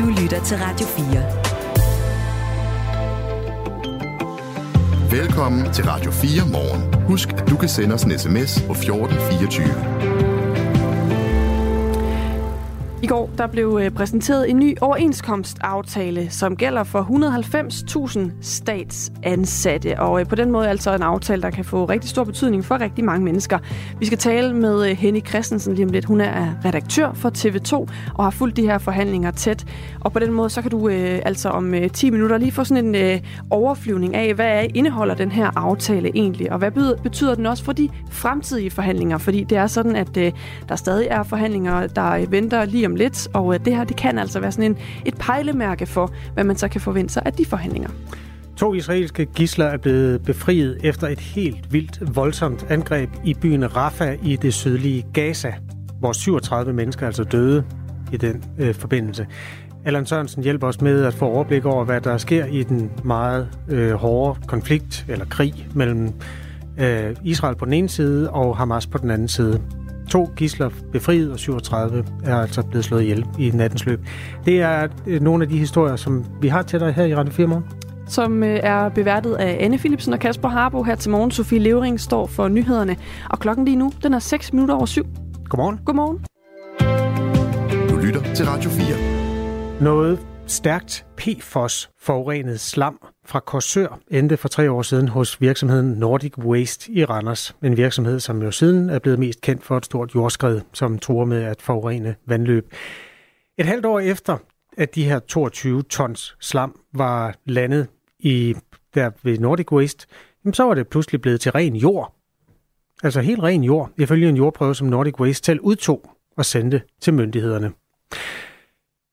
Du lytter til Radio 4. Velkommen til Radio 4 morgen. Husk, at du kan sende os en sms på 1424. I går der blev øh, præsenteret en ny overenskomstaftale, som gælder for 190.000 statsansatte. Og øh, på den måde altså en aftale, der kan få rigtig stor betydning for rigtig mange mennesker. Vi skal tale med øh, Henny Christensen lige om lidt. Hun er redaktør for TV2 og har fulgt de her forhandlinger tæt. Og på den måde så kan du altså om 10 minutter lige få sådan en overflyvning af, hvad er, indeholder den her aftale egentlig, og hvad betyder den også for de fremtidige forhandlinger? Fordi det er sådan, at der stadig er forhandlinger, der venter lige om lidt, og øh, det her det kan altså være sådan en, et pejlemærke for, hvad man så kan forvente sig af de forhandlinger. To israelske gisler er blevet befriet efter et helt vildt voldsomt angreb i byen Rafah i det sydlige Gaza, hvor 37 mennesker altså døde i den øh, forbindelse. Allan Sørensen hjælper os med at få overblik over, hvad der sker i den meget øh, hårde konflikt eller krig mellem øh, Israel på den ene side og Hamas på den anden side. To gisler befriet, og 37 er altså blevet slået ihjel i nattens løb. Det er øh, nogle af de historier, som vi har til dig her i Radio 4 morgen som øh, er beværtet af Anne Philipsen og Kasper Harbo her til morgen. Sofie Levering står for nyhederne, og klokken lige nu, den er 6 minutter over syv. Godmorgen. Godmorgen. Du lytter til Radio 4. Noget stærkt PFOS-forurenet slam fra Korsør endte for tre år siden hos virksomheden Nordic Waste i Randers. En virksomhed, som jo siden er blevet mest kendt for et stort jordskred, som tror med at forurene vandløb. Et halvt år efter, at de her 22 tons slam var landet i, der ved Nordic Waste, så var det pludselig blevet til ren jord. Altså helt ren jord, ifølge en jordprøve, som Nordic Waste selv udtog og sendte til myndighederne.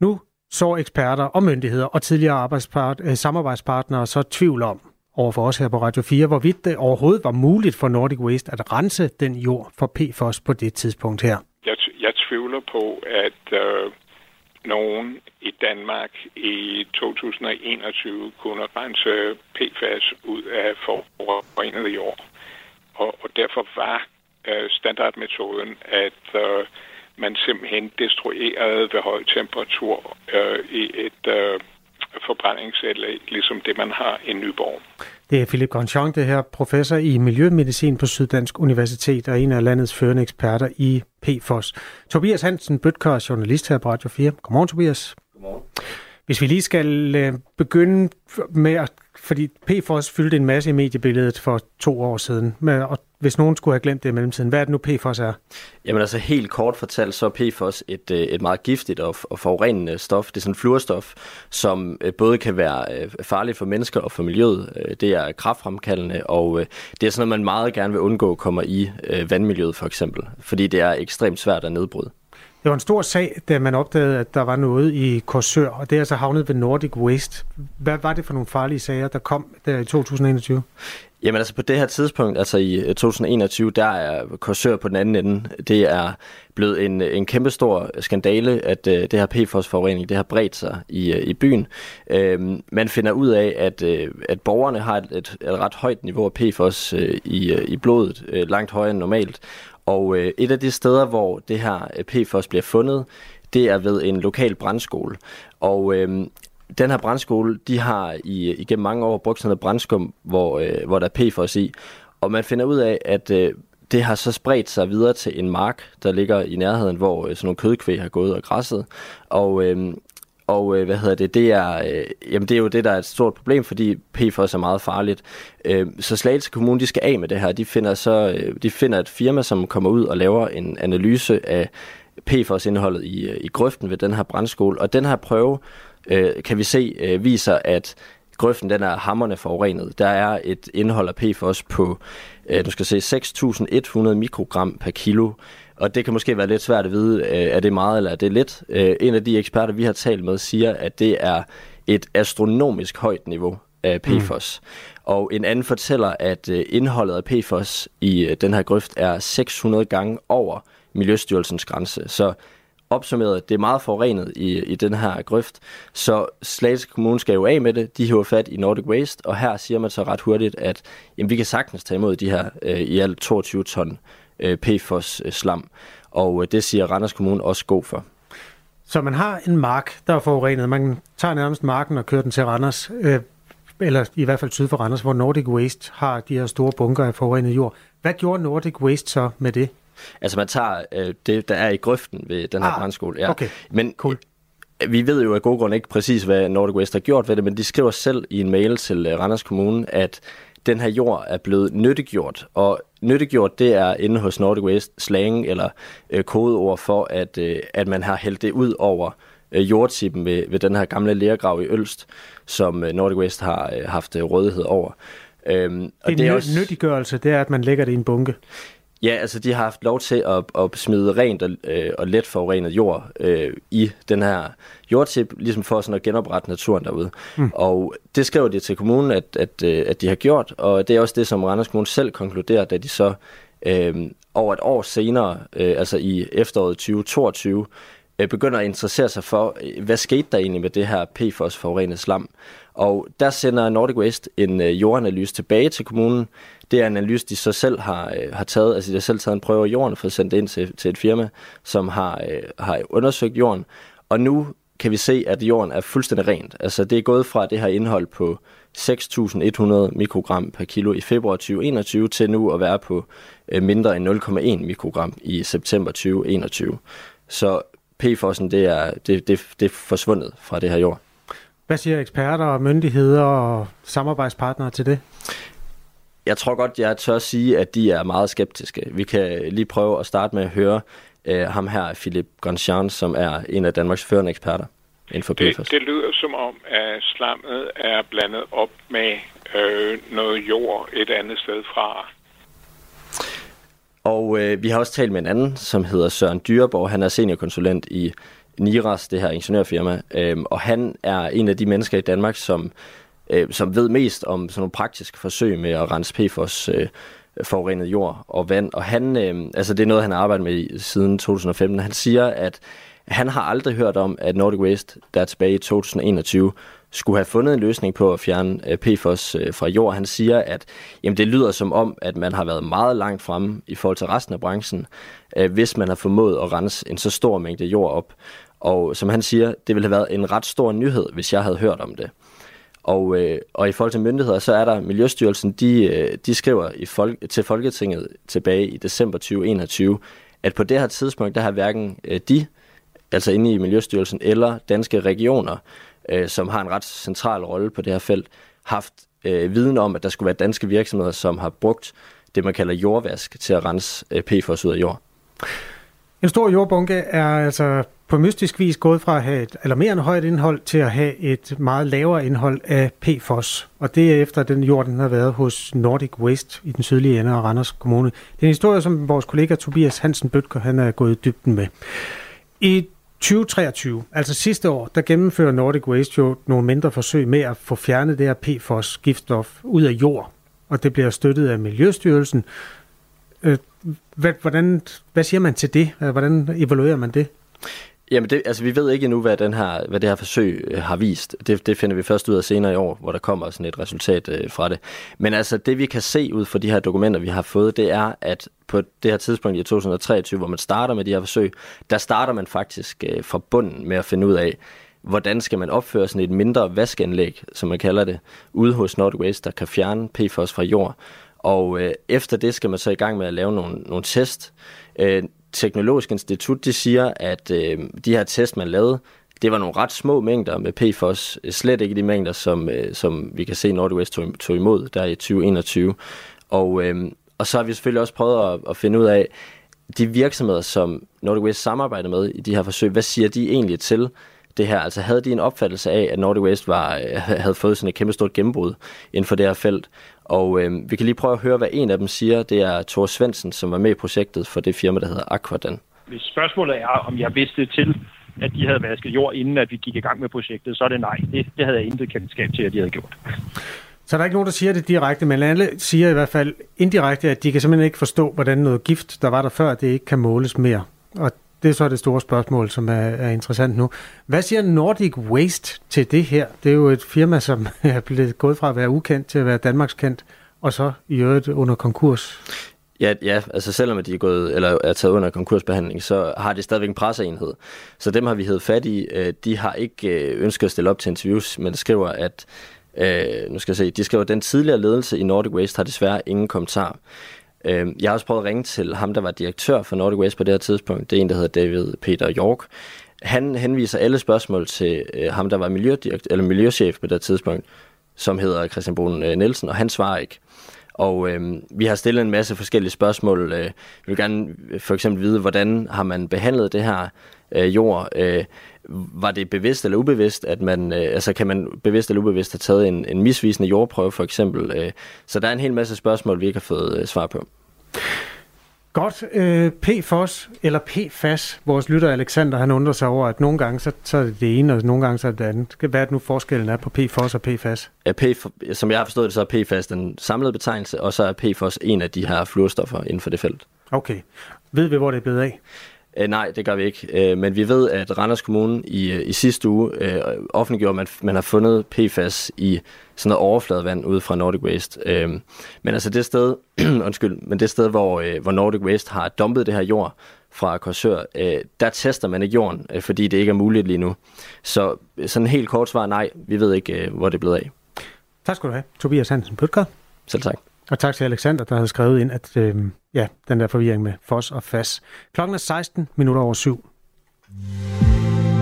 Nu så eksperter og myndigheder og tidligere arbejdspart, øh, samarbejdspartnere så tvivl om over for os her på Radio 4, hvorvidt det overhovedet var muligt for Nordic Waste at rense den jord for PFOS på det tidspunkt her. Jeg, jeg tvivler på, at øh, nogen i Danmark i 2021 kunne rense PFAS ud af forurenet jord. Og, og derfor var øh, standardmetoden, at øh, man simpelthen destruerede ved høj temperatur øh, i et øh, forbrændingsanlæg, ligesom det man har i Nyborg. Det er Philip Grandjean, det her professor i Miljømedicin på Syddansk Universitet og en af landets førende eksperter i PFOS. Tobias Hansen, Bøtkar, journalist her på Radio 4. Godmorgen, Tobias. Godmorgen. Hvis vi lige skal øh, begynde med at fordi PFOS fyldte en masse i mediebilledet for to år siden, og hvis nogen skulle have glemt det i mellemtiden, hvad er det nu PFOS er? Jamen altså helt kort fortalt, så er PFOS et, øh, et meget giftigt og, og forurenende stof. Det er sådan en fluorstof, som øh, både kan være øh, farligt for mennesker og for miljøet. Det er kraftfremkaldende, og det er sådan noget, man meget gerne vil undgå kommer i vandmiljøet for eksempel, fordi det er ekstremt svært at nedbryde. Det var en stor sag, da man opdagede, at der var noget i Korsør, og det er altså havnet ved Nordic Waste. Hvad var det for nogle farlige sager, der kom der i 2021? Jamen altså på det her tidspunkt, altså i øh, 2021, der er Korsør på den anden ende. Det er blevet en, en kæmpestor skandale, at uh, det her PFOS-forurening, det har bredt sig i, uh, i byen. Uh, man finder ud af, at, uh, at borgerne har et, et, et ret højt niveau af PFOS uh, i, uh, i blodet, uh, langt højere end normalt. Og øh, et af de steder, hvor det her PFOS bliver fundet, det er ved en lokal brandskole. Og øh, den her brandskole, de har i, igennem mange år brugt sådan noget brandskum, hvor, øh, hvor der er PFOS i. Og man finder ud af, at øh, det har så spredt sig videre til en mark, der ligger i nærheden, hvor øh, sådan nogle kødkvæg har gået og græsset. Og øh, og øh, hvad hedder det? Det er, øh, jamen det er jo det, der er et stort problem, fordi PFOS er meget farligt. Øh, så Slagelse Kommune, de skal af med det her. De finder, så, øh, de finder et firma, som kommer ud og laver en analyse af PFOS-indholdet i, øh, i grøften ved den her brandskole. Og den her prøve, øh, kan vi se, øh, viser, at grøften den er hammerne forurenet. Der er et indhold af PFOS på, øh, du skal se, 6.100 mikrogram per kilo. Og det kan måske være lidt svært at vide, øh, er det meget eller er det lidt. Øh, en af de eksperter, vi har talt med, siger, at det er et astronomisk højt niveau af PFOS. Mm. Og en anden fortæller, at øh, indholdet af PFOS i den her grøft er 600 gange over Miljøstyrelsens grænse. Så opsummeret, det er meget forurenet i, i den her grøft, så Slagelse Kommune skal jo af med det. De hiver fat i Nordic Waste, og her siger man så ret hurtigt, at jamen, vi kan sagtens tage imod de her øh, i alt 22 ton øh, PFOS-slam. Øh, og øh, det siger Randers Kommune også god for. Så man har en mark, der er forurenet. Man tager nærmest marken og kører den til Randers, øh, eller i hvert fald syd for Randers, hvor Nordic Waste har de her store bunker af forurenet jord. Hvad gjorde Nordic Waste så med det? Altså man tager øh, det, der er i grøften ved den her ah, brandskole. Ja. Okay, Men cool. øh, vi ved jo af gode grunde ikke præcis, hvad Nordic Waste har gjort ved det, men de skriver selv i en mail til øh, Randers Kommune, at den her jord er blevet nyttegjort. Og nyttegjort, det er inde hos Nordic Waste slang eller øh, kodeord for, at, øh, at man har hældt det ud over øh, jordtippen ved, ved den her gamle lærgrav i Ølst, som øh, Nordic Waste har øh, haft øh, rådighed over. Øhm, og En det også... nyttiggørelse, det er, at man lægger det i en bunke. Ja, altså de har haft lov til at, at smide rent og, øh, og let forurenet jord øh, i den her jordtip, ligesom for sådan at genoprette naturen derude. Mm. Og det skriver de til kommunen, at, at, øh, at de har gjort, og det er også det, som Randers Kommune selv konkluderer, da de så øh, over et år senere, øh, altså i efteråret 2022, øh, begynder at interessere sig for, øh, hvad skete der egentlig med det her PFOS-forurenet slam. Og der sender Nordic Waste en øh, jordanalyse tilbage til kommunen. Det er en analyse, de så selv har, øh, har taget. Altså de har selv taget en prøve af jorden for at sendt det ind til, til et firma, som har, øh, har undersøgt jorden. Og nu kan vi se, at jorden er fuldstændig rent. Altså det er gået fra det her indhold på 6.100 mikrogram per kilo i februar 2021 til nu at være på øh, mindre end 0,1 mikrogram i september 2021. Så PFOS'en, det er, det, det, det er forsvundet fra det her jord. Hvad siger eksperter og myndigheder og samarbejdspartnere til det? Jeg tror godt, jeg tør sige, at de er meget skeptiske. Vi kan lige prøve at starte med at høre øh, ham her, Philip Grandjean, som er en af Danmarks førende eksperter inden for PFOS. Det, det lyder som om, at slammet er blandet op med øh, noget jord et andet sted fra. Og øh, vi har også talt med en anden, som hedder Søren Dyreborg. Han er seniorkonsulent i Niras, det her ingeniørfirma. Øhm, og han er en af de mennesker i Danmark, som, øh, som ved mest om sådan nogle praktiske forsøg med at rense PFOS øh, forurenet jord og vand. Og han, øh, altså det er noget, han har arbejdet med siden 2015. Han siger, at han har aldrig hørt om, at Nordic Waste, der er tilbage i 2021, skulle have fundet en løsning på at fjerne øh, PFOS øh, fra jord. Han siger, at jamen, det lyder som om, at man har været meget langt fremme i forhold til resten af branchen, øh, hvis man har formået at rense en så stor mængde jord op. Og som han siger, det ville have været en ret stor nyhed, hvis jeg havde hørt om det. Og, øh, og i forhold til myndigheder, så er der Miljøstyrelsen, de, øh, de skriver i folk, til Folketinget tilbage i december 2021, at på det her tidspunkt, der har hverken øh, de, altså inde i Miljøstyrelsen, eller danske regioner, øh, som har en ret central rolle på det her felt, haft øh, viden om, at der skulle være danske virksomheder, som har brugt det, man kalder jordvask, til at rense øh, PFOS ud af jord. En stor jordbunke er altså på mystisk vis gået fra at have et alarmerende højt indhold til at have et meget lavere indhold af PFOS. Og det er efter den jord, den har været hos Nordic Waste i den sydlige ende af Randers Kommune. Det er en historie, som vores kollega Tobias Hansen Bøtker han er gået i dybden med. I 2023, altså sidste år, der gennemfører Nordic Waste jo nogle mindre forsøg med at få fjernet det her PFOS-giftstof ud af jord. Og det bliver støttet af Miljøstyrelsen. Øh, hvad, hvordan, hvad siger man til det? Hvordan evaluerer man det? Jamen, det, altså, vi ved ikke endnu, hvad, den her, hvad det her forsøg øh, har vist. Det, det finder vi først ud af senere i år, hvor der kommer sådan et resultat øh, fra det. Men altså, det vi kan se ud fra de her dokumenter, vi har fået, det er, at på det her tidspunkt i 2023, hvor man starter med de her forsøg, der starter man faktisk øh, fra bunden med at finde ud af, hvordan skal man opføre sådan et mindre vaskanlæg, som man kalder det, ude hos Nordic Waste, der kan fjerne PFOS fra jord. Og øh, efter det skal man så i gang med at lave nogle, nogle test. Øh, Teknologisk Institut de siger, at øh, de her test, man lavede, det var nogle ret små mængder med PFOS. Øh, slet ikke de mængder, som, øh, som vi kan se Nordwest tog, tog imod der i 2021. Og, øh, og så har vi selvfølgelig også prøvet at, at finde ud af, de virksomheder, som Nordic Waste samarbejder med i de her forsøg, hvad siger de egentlig til det her? Altså havde de en opfattelse af, at Nordic Waste var, øh, havde fået sådan et kæmpe stort gennembrud inden for det her felt? Og øh, vi kan lige prøve at høre, hvad en af dem siger. Det er Thor Svendsen, som var med i projektet for det firma, der hedder Aquadan. Hvis spørgsmålet er, om jeg vidste til, at de havde vasket jord, inden at vi gik i gang med projektet, så er det nej. Det, det havde jeg intet kendskab til, at de havde gjort. Så der er ikke nogen, der siger det direkte, men alle siger i hvert fald indirekte, at de kan simpelthen ikke forstå, hvordan noget gift, der var der før, det ikke kan måles mere. Og det er så det store spørgsmål, som er, er interessant nu. Hvad siger Nordic Waste til det her? Det er jo et firma, som er blevet gået fra at være ukendt til at være Danmarks kendt, og så i øvrigt under konkurs. Ja, ja, altså selvom de er, gået, eller er taget under konkursbehandling, så har de stadigvæk en presseenhed. Så dem har vi heddet fat i. Øh, de har ikke øh, ønsket at stille op til interviews, men skriver, at øh, nu skal jeg se, de skriver, at den tidligere ledelse i Nordic Waste har desværre ingen kommentar. Øh, jeg har også prøvet at ringe til ham, der var direktør for Nordic Waste på det her tidspunkt. Det er en, der hedder David Peter York. Han henviser alle spørgsmål til øh, ham, der var eller miljøchef på det tidspunkt, som hedder Christian Brun øh, Nielsen, og han svarer ikke. Og øh, vi har stillet en masse forskellige spørgsmål. Øh, vi vil gerne øh, for eksempel vide, hvordan har man behandlet det her øh, jord? Øh, var det bevidst eller ubevidst, at man, øh, altså kan man bevidst eller ubevidst have taget en, en misvisende jordprøve for eksempel? Øh, så der er en hel masse spørgsmål, vi ikke har fået øh, svar på. Godt. Øh, PFOS eller PFAS, vores lytter Alexander, han undrer sig over, at nogle gange så, så er det det ene, og nogle gange så er det det andet. Hvad er det nu forskellen er på PFOS og PFAS? Ja, PF, som jeg har forstået det, så er PFAS den samlede betegnelse, og så er PFOS en af de her fluorstoffer inden for det felt. Okay. Ved vi, hvor det er blevet af? Øh, nej, det gør vi ikke. Øh, men vi ved, at Randers Kommune i, øh, i sidste uge øh, offentliggjorde, at man har fundet PFAS i sådan noget overfladevand ude fra Nordic Waste. Øh, men altså det sted, undskyld, men det sted, hvor, øh, hvor Nordic Waste har dumpet det her jord fra Korsør, øh, der tester man ikke jorden, øh, fordi det ikke er muligt lige nu. Så sådan en helt kort svar, nej, vi ved ikke, øh, hvor det er blevet af. Tak skal du have, Tobias Hansen Pøtker. Selv tak. Og tak til Alexander, der havde skrevet ind, at øh, ja, den der forvirring med FOS og FAS. Klokken er 16 minutter over syv.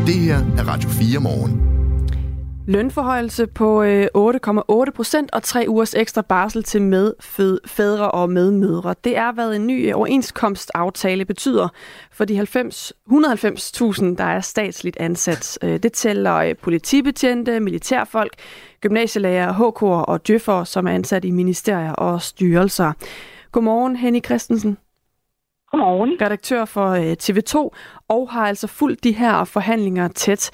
Det her er Radio 4 morgen. Lønforhøjelse på 8,8 øh, procent og tre ugers ekstra barsel til medfædre og medmødre. Det er, hvad en ny overenskomstaftale betyder for de 90, 190.000, der er statsligt ansat. Øh, det tæller øh, politibetjente, militærfolk, gymnasielærer, HK'er og djøffer, som er ansat i ministerier og styrelser. Godmorgen, Henny Christensen. Godmorgen. Redaktør for TV2 og har altså fulgt de her forhandlinger tæt.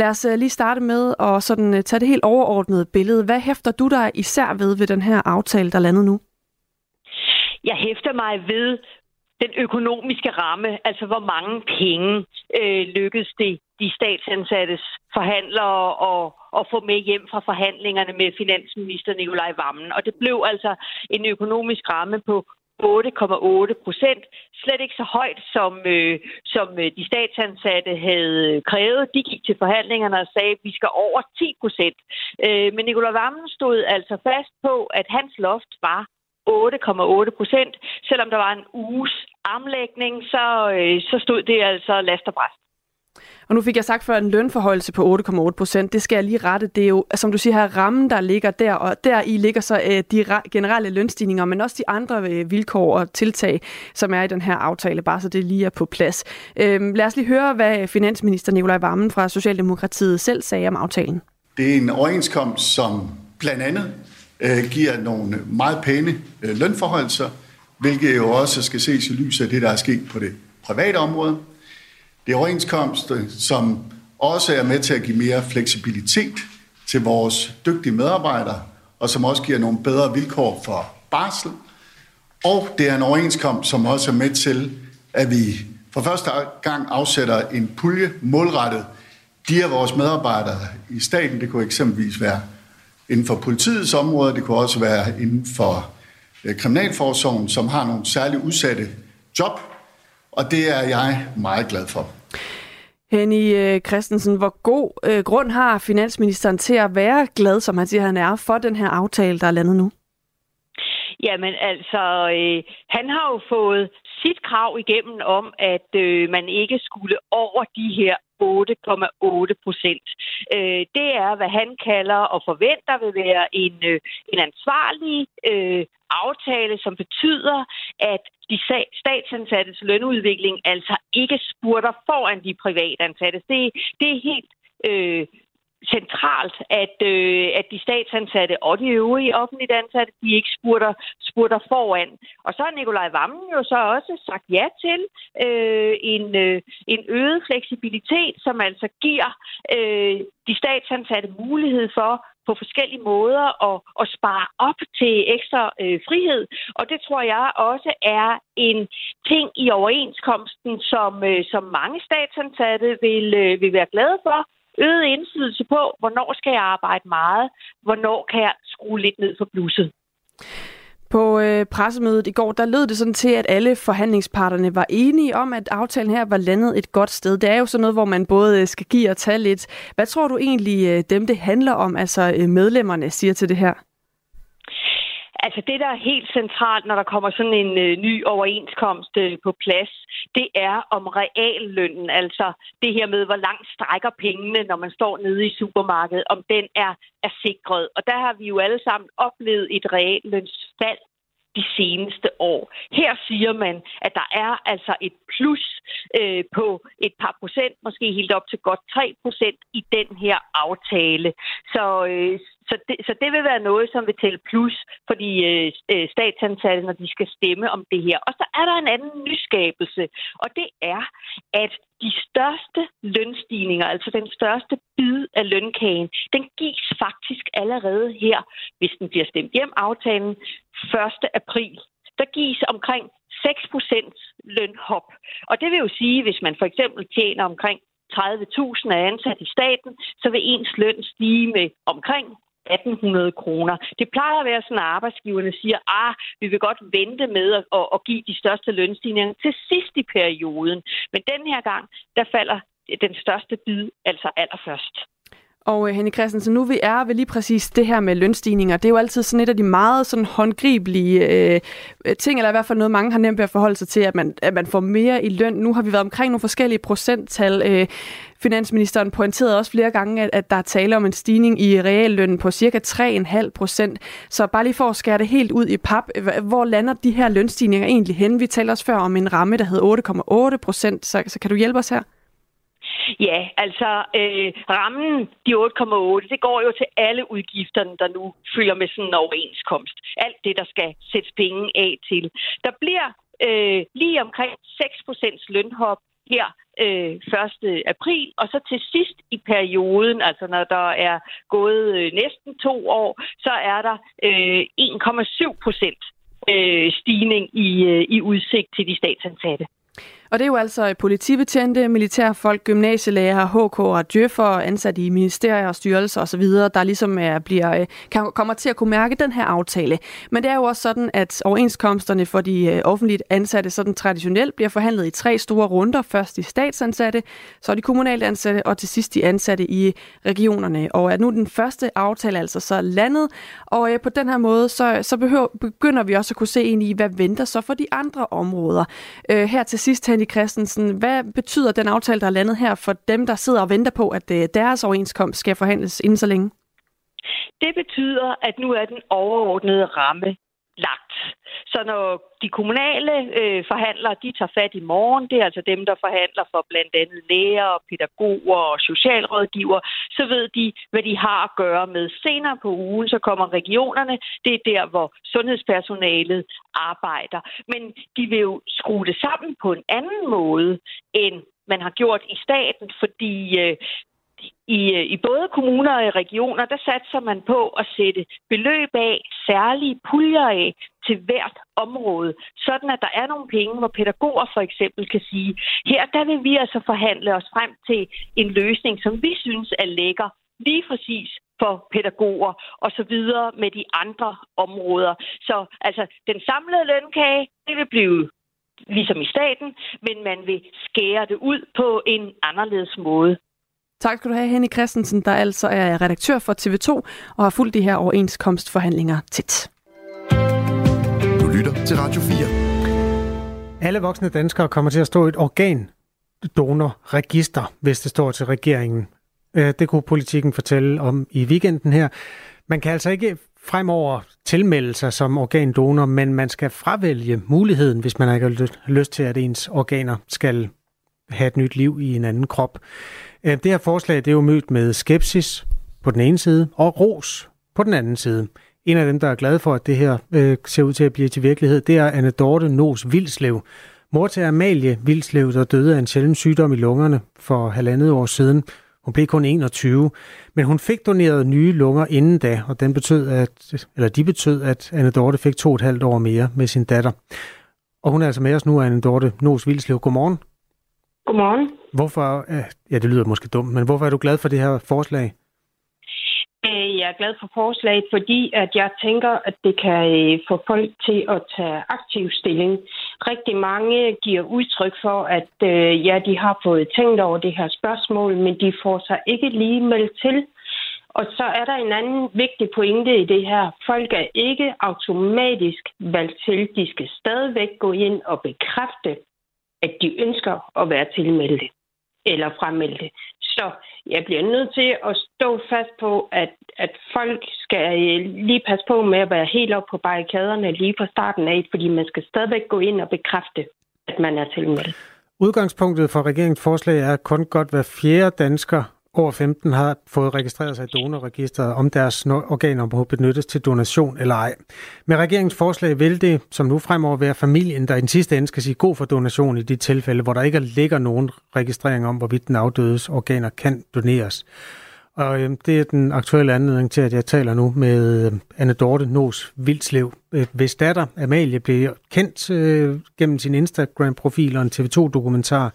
Lad os øh, lige starte med at sådan, øh, tage det helt overordnede billede. Hvad hæfter du dig især ved ved den her aftale, der landede nu? Jeg hæfter mig ved den økonomiske ramme, altså hvor mange penge øh, lykkedes det de statsansattes forhandlere at, og få med hjem fra forhandlingerne med finansminister Nikolaj Vammen. Og det blev altså en økonomisk ramme på 8,8 procent. Slet ikke så højt, som, øh, som øh, de statsansatte havde krævet. De gik til forhandlingerne og sagde, at vi skal over 10 procent. Øh, men Nicolai Vammen stod altså fast på, at hans loft var 8,8 procent. Selvom der var en uges armlægning, så, øh, så stod det altså last og bræst. Og nu fik jeg sagt før en lønforhøjelse på 8,8 procent. Det skal jeg lige rette. Det er jo, som du siger her, rammen, der ligger der, og der i ligger så øh, de generelle lønstigninger, men også de andre øh, vilkår og tiltag, som er i den her aftale, bare så det lige er på plads. Øh, lad os lige høre, hvad finansminister Nikolaj Vammen fra Socialdemokratiet selv sagde om aftalen. Det er en overenskomst, som blandt andet øh, giver nogle meget pæne øh, lønforholdelser, hvilket jo også skal ses i lyset af det, der er sket på det private område. Det er overenskomster, som også er med til at give mere fleksibilitet til vores dygtige medarbejdere, og som også giver nogle bedre vilkår for barsel. Og det er en overenskomst, som også er med til, at vi for første gang afsætter en pulje målrettet de af vores medarbejdere i staten. Det kunne eksempelvis være inden for politiets område, det kunne også være inden for øh, kriminalforsorgen, som har nogle særligt udsatte job, og det er jeg meget glad for. Henny øh, Christensen, hvor god øh, grund har finansministeren til at være glad, som han siger, han er, for den her aftale, der er landet nu? Jamen altså, øh, han har jo fået sit krav igennem om, at øh, man ikke skulle over de her 8,8 procent. Øh, det er, hvad han kalder og forventer vil være en, øh, en ansvarlig øh, aftale, som betyder, at de statsansattes lønudvikling altså ikke spurter foran de privatansatte. Det, det er helt øh, centralt, at, øh, at de statsansatte og de øvrige offentligt ansatte, de ikke spurter, spurter foran. Og så har Nikolaj Vammen jo så også sagt ja til øh, en, øh, en øget fleksibilitet, som altså giver øh, de statsansatte mulighed for på forskellige måder at, at spare op til ekstra øh, frihed. Og det tror jeg også er en ting i overenskomsten, som, øh, som mange statsansatte vil, øh, vil være glade for, øget indflydelse på, hvornår skal jeg arbejde meget, hvornår kan jeg skrue lidt ned for blusset. På øh, pressemødet i går, der lød det sådan til, at alle forhandlingsparterne var enige om, at aftalen her var landet et godt sted. Det er jo sådan noget, hvor man både øh, skal give og tage lidt. Hvad tror du egentlig, øh, dem det handler om, altså øh, medlemmerne, siger til det her? Altså det, der er helt centralt, når der kommer sådan en øh, ny overenskomst øh, på plads, det er om reallønnen, altså det her med, hvor langt strækker pengene, når man står nede i supermarkedet, om den er, er sikret. Og der har vi jo alle sammen oplevet et reallønsfald de seneste år. Her siger man, at der er altså et plus øh, på et par procent, måske helt op til godt 3 procent i den her aftale. Så, øh, så det, så det vil være noget, som vil tælle plus for de øh, øh, statsansatte, når de skal stemme om det her. Og så er der en anden nyskabelse, og det er, at de største lønstigninger, altså den største bid af lønkagen, den gives faktisk allerede her, hvis den bliver stemt hjem aftalen 1. april. Der gives omkring 6% lønhop. Og det vil jo sige, hvis man for eksempel tjener omkring 30.000 er ansat i staten, så vil ens løn stige med omkring 1800 kroner. Det plejer at være sådan, at arbejdsgiverne siger, ah, vi vil godt vente med at, at, at give de største lønstigninger til sidst i perioden. Men den her gang, der falder den største bid altså allerførst. Og øh, Henrik Christensen, nu vi er ved lige præcis det her med lønstigninger. Det er jo altid sådan et af de meget sådan håndgribelige øh, ting, eller i hvert fald noget, mange har nemt ved at forholde sig til, at man, at man får mere i løn. Nu har vi været omkring nogle forskellige procenttal. Øh, finansministeren pointerede også flere gange, at, at der er tale om en stigning i reallønnen på cirka 3,5 procent. Så bare lige for at skære det helt ud i pap, hvor lander de her lønstigninger egentlig hen? Vi talte også før om en ramme, der hed 8,8 procent, så, så kan du hjælpe os her? Ja, altså øh, rammen, de 8,8, det går jo til alle udgifterne, der nu følger med sådan en overenskomst. Alt det, der skal sættes penge af til. Der bliver øh, lige omkring 6% lønhop her øh, 1. april, og så til sidst i perioden, altså når der er gået øh, næsten to år, så er der øh, 1,7 procent øh, stigning i, øh, i udsigt til de statsansatte. Og det er jo altså politibetjente, militærfolk, gymnasielærer, HK og djøffer, ansat i ministerier og styrelser osv., der ligesom er, bliver, øh, kan, kommer til at kunne mærke den her aftale. Men det er jo også sådan, at overenskomsterne for de øh, offentligt ansatte sådan traditionelt bliver forhandlet i tre store runder. Først de statsansatte, så de kommunalt ansatte og til sidst de ansatte i regionerne. Og er nu den første aftale altså så landet, og på den her måde, så, så behøver, begynder vi også at kunne se ind i, hvad venter så for de andre områder. Her til sidst Henrik Christensen, hvad betyder den aftale, der er landet her for dem, der sidder og venter på, at øh, deres overenskomst skal forhandles inden så længe? Det betyder, at nu er den overordnede ramme lagt. Så når de kommunale øh, forhandlere, de tager fat i morgen, det er altså dem, der forhandler for blandt andet læger, pædagoger og socialrådgiver, så ved de, hvad de har at gøre med. Senere på ugen, så kommer regionerne, det er der, hvor sundhedspersonalet arbejder. Men de vil jo skrue det sammen på en anden måde, end man har gjort i staten, fordi øh, i, øh, i både kommuner og regioner, der satser man på at sætte beløb af, særlige puljer af til hvert område, sådan at der er nogle penge, hvor pædagoger for eksempel kan sige, her der vil vi altså forhandle os frem til en løsning, som vi synes er lækker, lige præcis for pædagoger og så videre med de andre områder. Så altså, den samlede lønkage, det vil blive ligesom i staten, men man vil skære det ud på en anderledes måde. Tak skal du have, Henning Christensen, der altså er redaktør for TV2 og har fulgt de her overenskomstforhandlinger tæt. Du lytter til Radio 4. Alle voksne danskere kommer til at stå i et organdonorregister, hvis det står til regeringen. Øh, det kunne politikken fortælle om i weekenden her. Man kan altså ikke fremover tilmelde sig som organdonor, men man skal fravælge muligheden, hvis man ikke har lyst til, at ens organer skal have et nyt liv i en anden krop. Øh, det her forslag det er jo mødt med skepsis på den ene side og ros på den anden side. En af dem, der er glad for, at det her øh, ser ud til at blive til virkelighed, det er Anne Dorte Nos Vilslev. Mor til Amalie Vilslev, der døde af en sjælden sygdom i lungerne for halvandet år siden. Hun blev kun 21, men hun fik doneret nye lunger inden da, og den betød, at, eller de betød, at Anne Dorte fik to og et halvt år mere med sin datter. Og hun er altså med os nu, Anne Dorte Nos Vilslev. Godmorgen. Godmorgen. Hvorfor, øh, ja det lyder måske dumt, men hvorfor er du glad for det her forslag? Øh, jeg er glad for forslaget, fordi at jeg tænker, at det kan øh, få folk til at tage aktiv stilling. Rigtig mange giver udtryk for, at ja, de har fået tænkt over det her spørgsmål, men de får sig ikke lige meldt til. Og så er der en anden vigtig pointe i det her. Folk er ikke automatisk valgt til. De skal stadigvæk gå ind og bekræfte, at de ønsker at være tilmeldte eller fremmeldte. Så jeg bliver nødt til at stå fast på, at, at folk skal lige passe på med at være helt op på barrikaderne lige fra starten af, fordi man skal stadigvæk gå ind og bekræfte, at man er tilmeldt. Udgangspunktet for regeringens forslag er, at kun godt hver fjerde dansker over 15 har fået registreret sig i donorregisteret, om deres organer må benyttes til donation eller ej. Med regeringens forslag vil det, som nu fremover, være familien, der i den sidste ende skal sige god for donation i de tilfælde, hvor der ikke ligger nogen registrering om, hvorvidt den afdødes organer kan doneres. Og øh, det er den aktuelle anledning til, at jeg taler nu med øh, Anne Dorte Nos Vildslev. Øh, hvis datter Amalie blev kendt øh, gennem sin Instagram-profil og en TV2-dokumentar,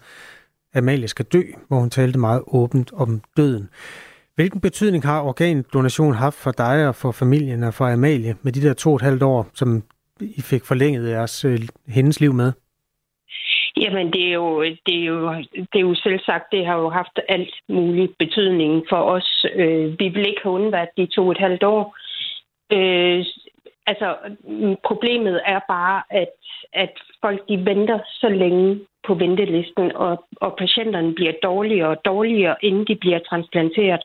Amalie skal dø, hvor hun talte meget åbent om døden. Hvilken betydning har organdonation haft for dig og for familien og for Amalie med de der to og et halvt år, som I fik forlænget jeres, øh, hendes liv med? Jamen, det er, jo, det, er jo, det er jo selv sagt, det har jo haft alt mulig betydning for os. Øh, vi vil ikke have undværet de to og et halvt år. Øh, altså, problemet er bare, at, at folk de venter så længe på ventelisten, og, og patienterne bliver dårligere og dårligere, inden de bliver transplanteret.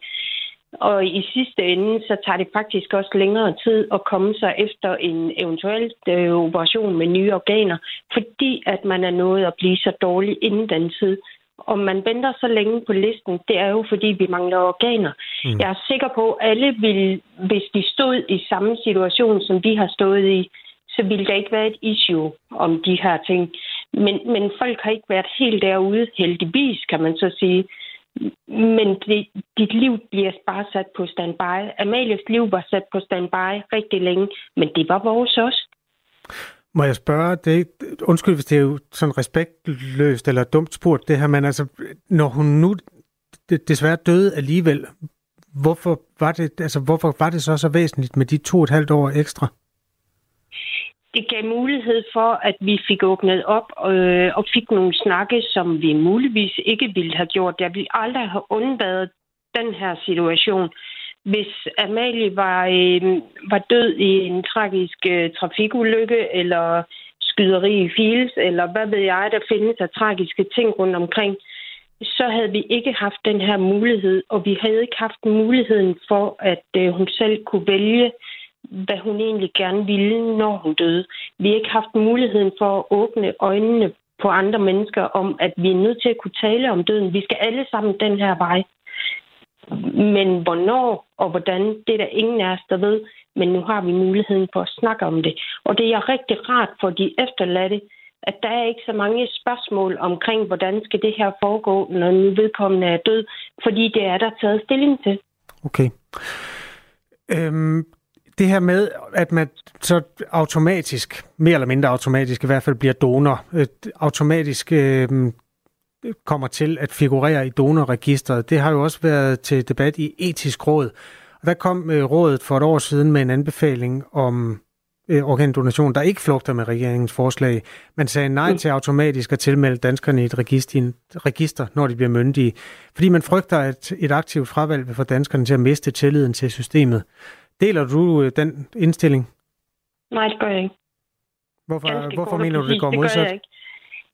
Og i sidste ende, så tager det faktisk også længere tid at komme sig efter en eventuel øh, operation med nye organer, fordi at man er nået at blive så dårlig inden den tid. Og man venter så længe på listen, det er jo fordi, vi mangler organer. Mm. Jeg er sikker på, at alle vil, hvis de stod i samme situation, som vi har stået i, så ville der ikke være et issue om de her ting. Men, men folk har ikke været helt derude, heldigvis, kan man så sige. Men det, dit liv bliver bare sat på standby. Amalias liv var sat på standby rigtig længe, men det var vores også. Må jeg spørge, det, undskyld hvis det er jo sådan respektløst eller dumt spurgt det her, men altså, når hun nu desværre døde alligevel, hvorfor var det, altså, hvorfor var det så så væsentligt med de to og et halvt år ekstra? Det gav mulighed for, at vi fik åbnet op øh, og fik nogle snakke, som vi muligvis ikke ville have gjort. Jeg ville aldrig have undværet den her situation. Hvis Amalie var, øh, var død i en tragisk øh, trafikulykke, eller skyderi i Fields, eller hvad ved jeg, der findes af tragiske ting rundt omkring, så havde vi ikke haft den her mulighed, og vi havde ikke haft muligheden for, at øh, hun selv kunne vælge, hvad hun egentlig gerne ville, når hun døde. Vi har ikke haft muligheden for at åbne øjnene på andre mennesker om, at vi er nødt til at kunne tale om døden. Vi skal alle sammen den her vej. Men hvornår og hvordan, det er der ingen af os, der ved. Men nu har vi muligheden for at snakke om det. Og det er rigtig rart for de efterladte, at der er ikke så mange spørgsmål omkring, hvordan skal det her foregå, når nu vedkommende er død, fordi det er der taget stilling til. Okay. Øhm, det her med, at man så automatisk, mere eller mindre automatisk i hvert fald, bliver donor, øh, automatisk øh, kommer til at figurere i donorregistret, det har jo også været til debat i etisk råd. Og der kom øh, rådet for et år siden med en anbefaling om øh, organdonation, der ikke flugter med regeringens forslag. Man sagde nej til automatisk at tilmelde danskerne i et register, register, når de bliver myndige, fordi man frygter, at et aktivt fravalg vil få danskerne til at miste tilliden til systemet. Deler du øh, den indstilling? Nej, det gør jeg ikke. Hvorfor, hvorfor mener du, det går modsat? Det gør jeg ikke.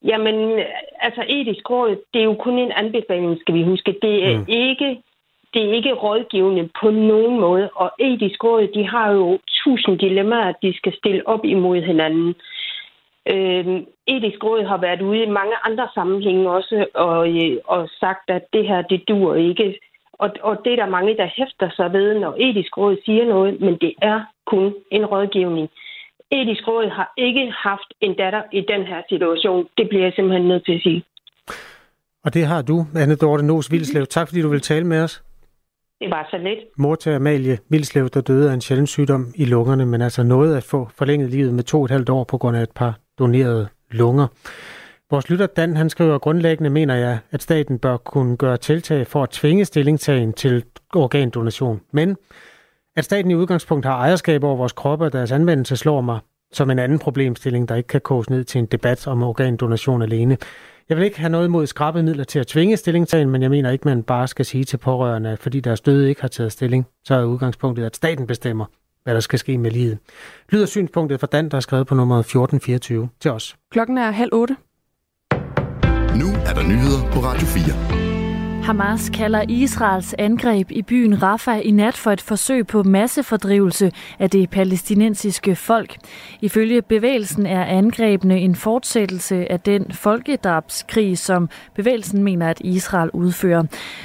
Jamen, altså etisk råd, det er jo kun en anbefaling, skal vi huske. Det er mm. ikke det er ikke rådgivende på nogen måde, og etisk råd, de har jo tusind dilemmaer, de skal stille op imod hinanden. Øhm, etisk råd har været ude i mange andre sammenhænge også, og, øh, og sagt, at det her, det dur ikke. Og, og det er der mange, der hæfter sig ved, når etisk råd siger noget, men det er kun en rådgivning. Etisk råd har ikke haft en datter i den her situation. Det bliver jeg simpelthen nødt til at sige. Og det har du, Anne Dorte Nos Vildslev. Tak fordi du vil tale med os. Det var så lidt. Mor til Amalie Vildslev, der døde af en sjælden sygdom i lungerne, men altså nåede at få forlænget livet med to og et halvt år på grund af et par donerede lunger. Vores lytter Dan, han skriver grundlæggende, mener jeg, at staten bør kunne gøre tiltag for at tvinge stillingtagen til organdonation. Men At staten i udgangspunkt har ejerskab over vores kroppe og deres anvendelse slår mig som en anden problemstilling, der ikke kan koges ned til en debat om organdonation alene. Jeg vil ikke have noget mod skrappe midler til at tvinge stillingtagen, men jeg mener ikke, man bare skal sige til pårørende, at fordi deres døde ikke har taget stilling, så er udgangspunktet, at staten bestemmer, hvad der skal ske med livet. Lyder synspunktet fra Dan, der er skrevet på nummer 1424 til os. Klokken er halv otte. Nyheder på Radio 4. Hamas kalder Israels angreb i byen Rafah i nat for et forsøg på massefordrivelse af det palæstinensiske folk. Ifølge bevægelsen er angrebene en fortsættelse af den folkedrabskrig, som bevægelsen mener, at Israel udfører.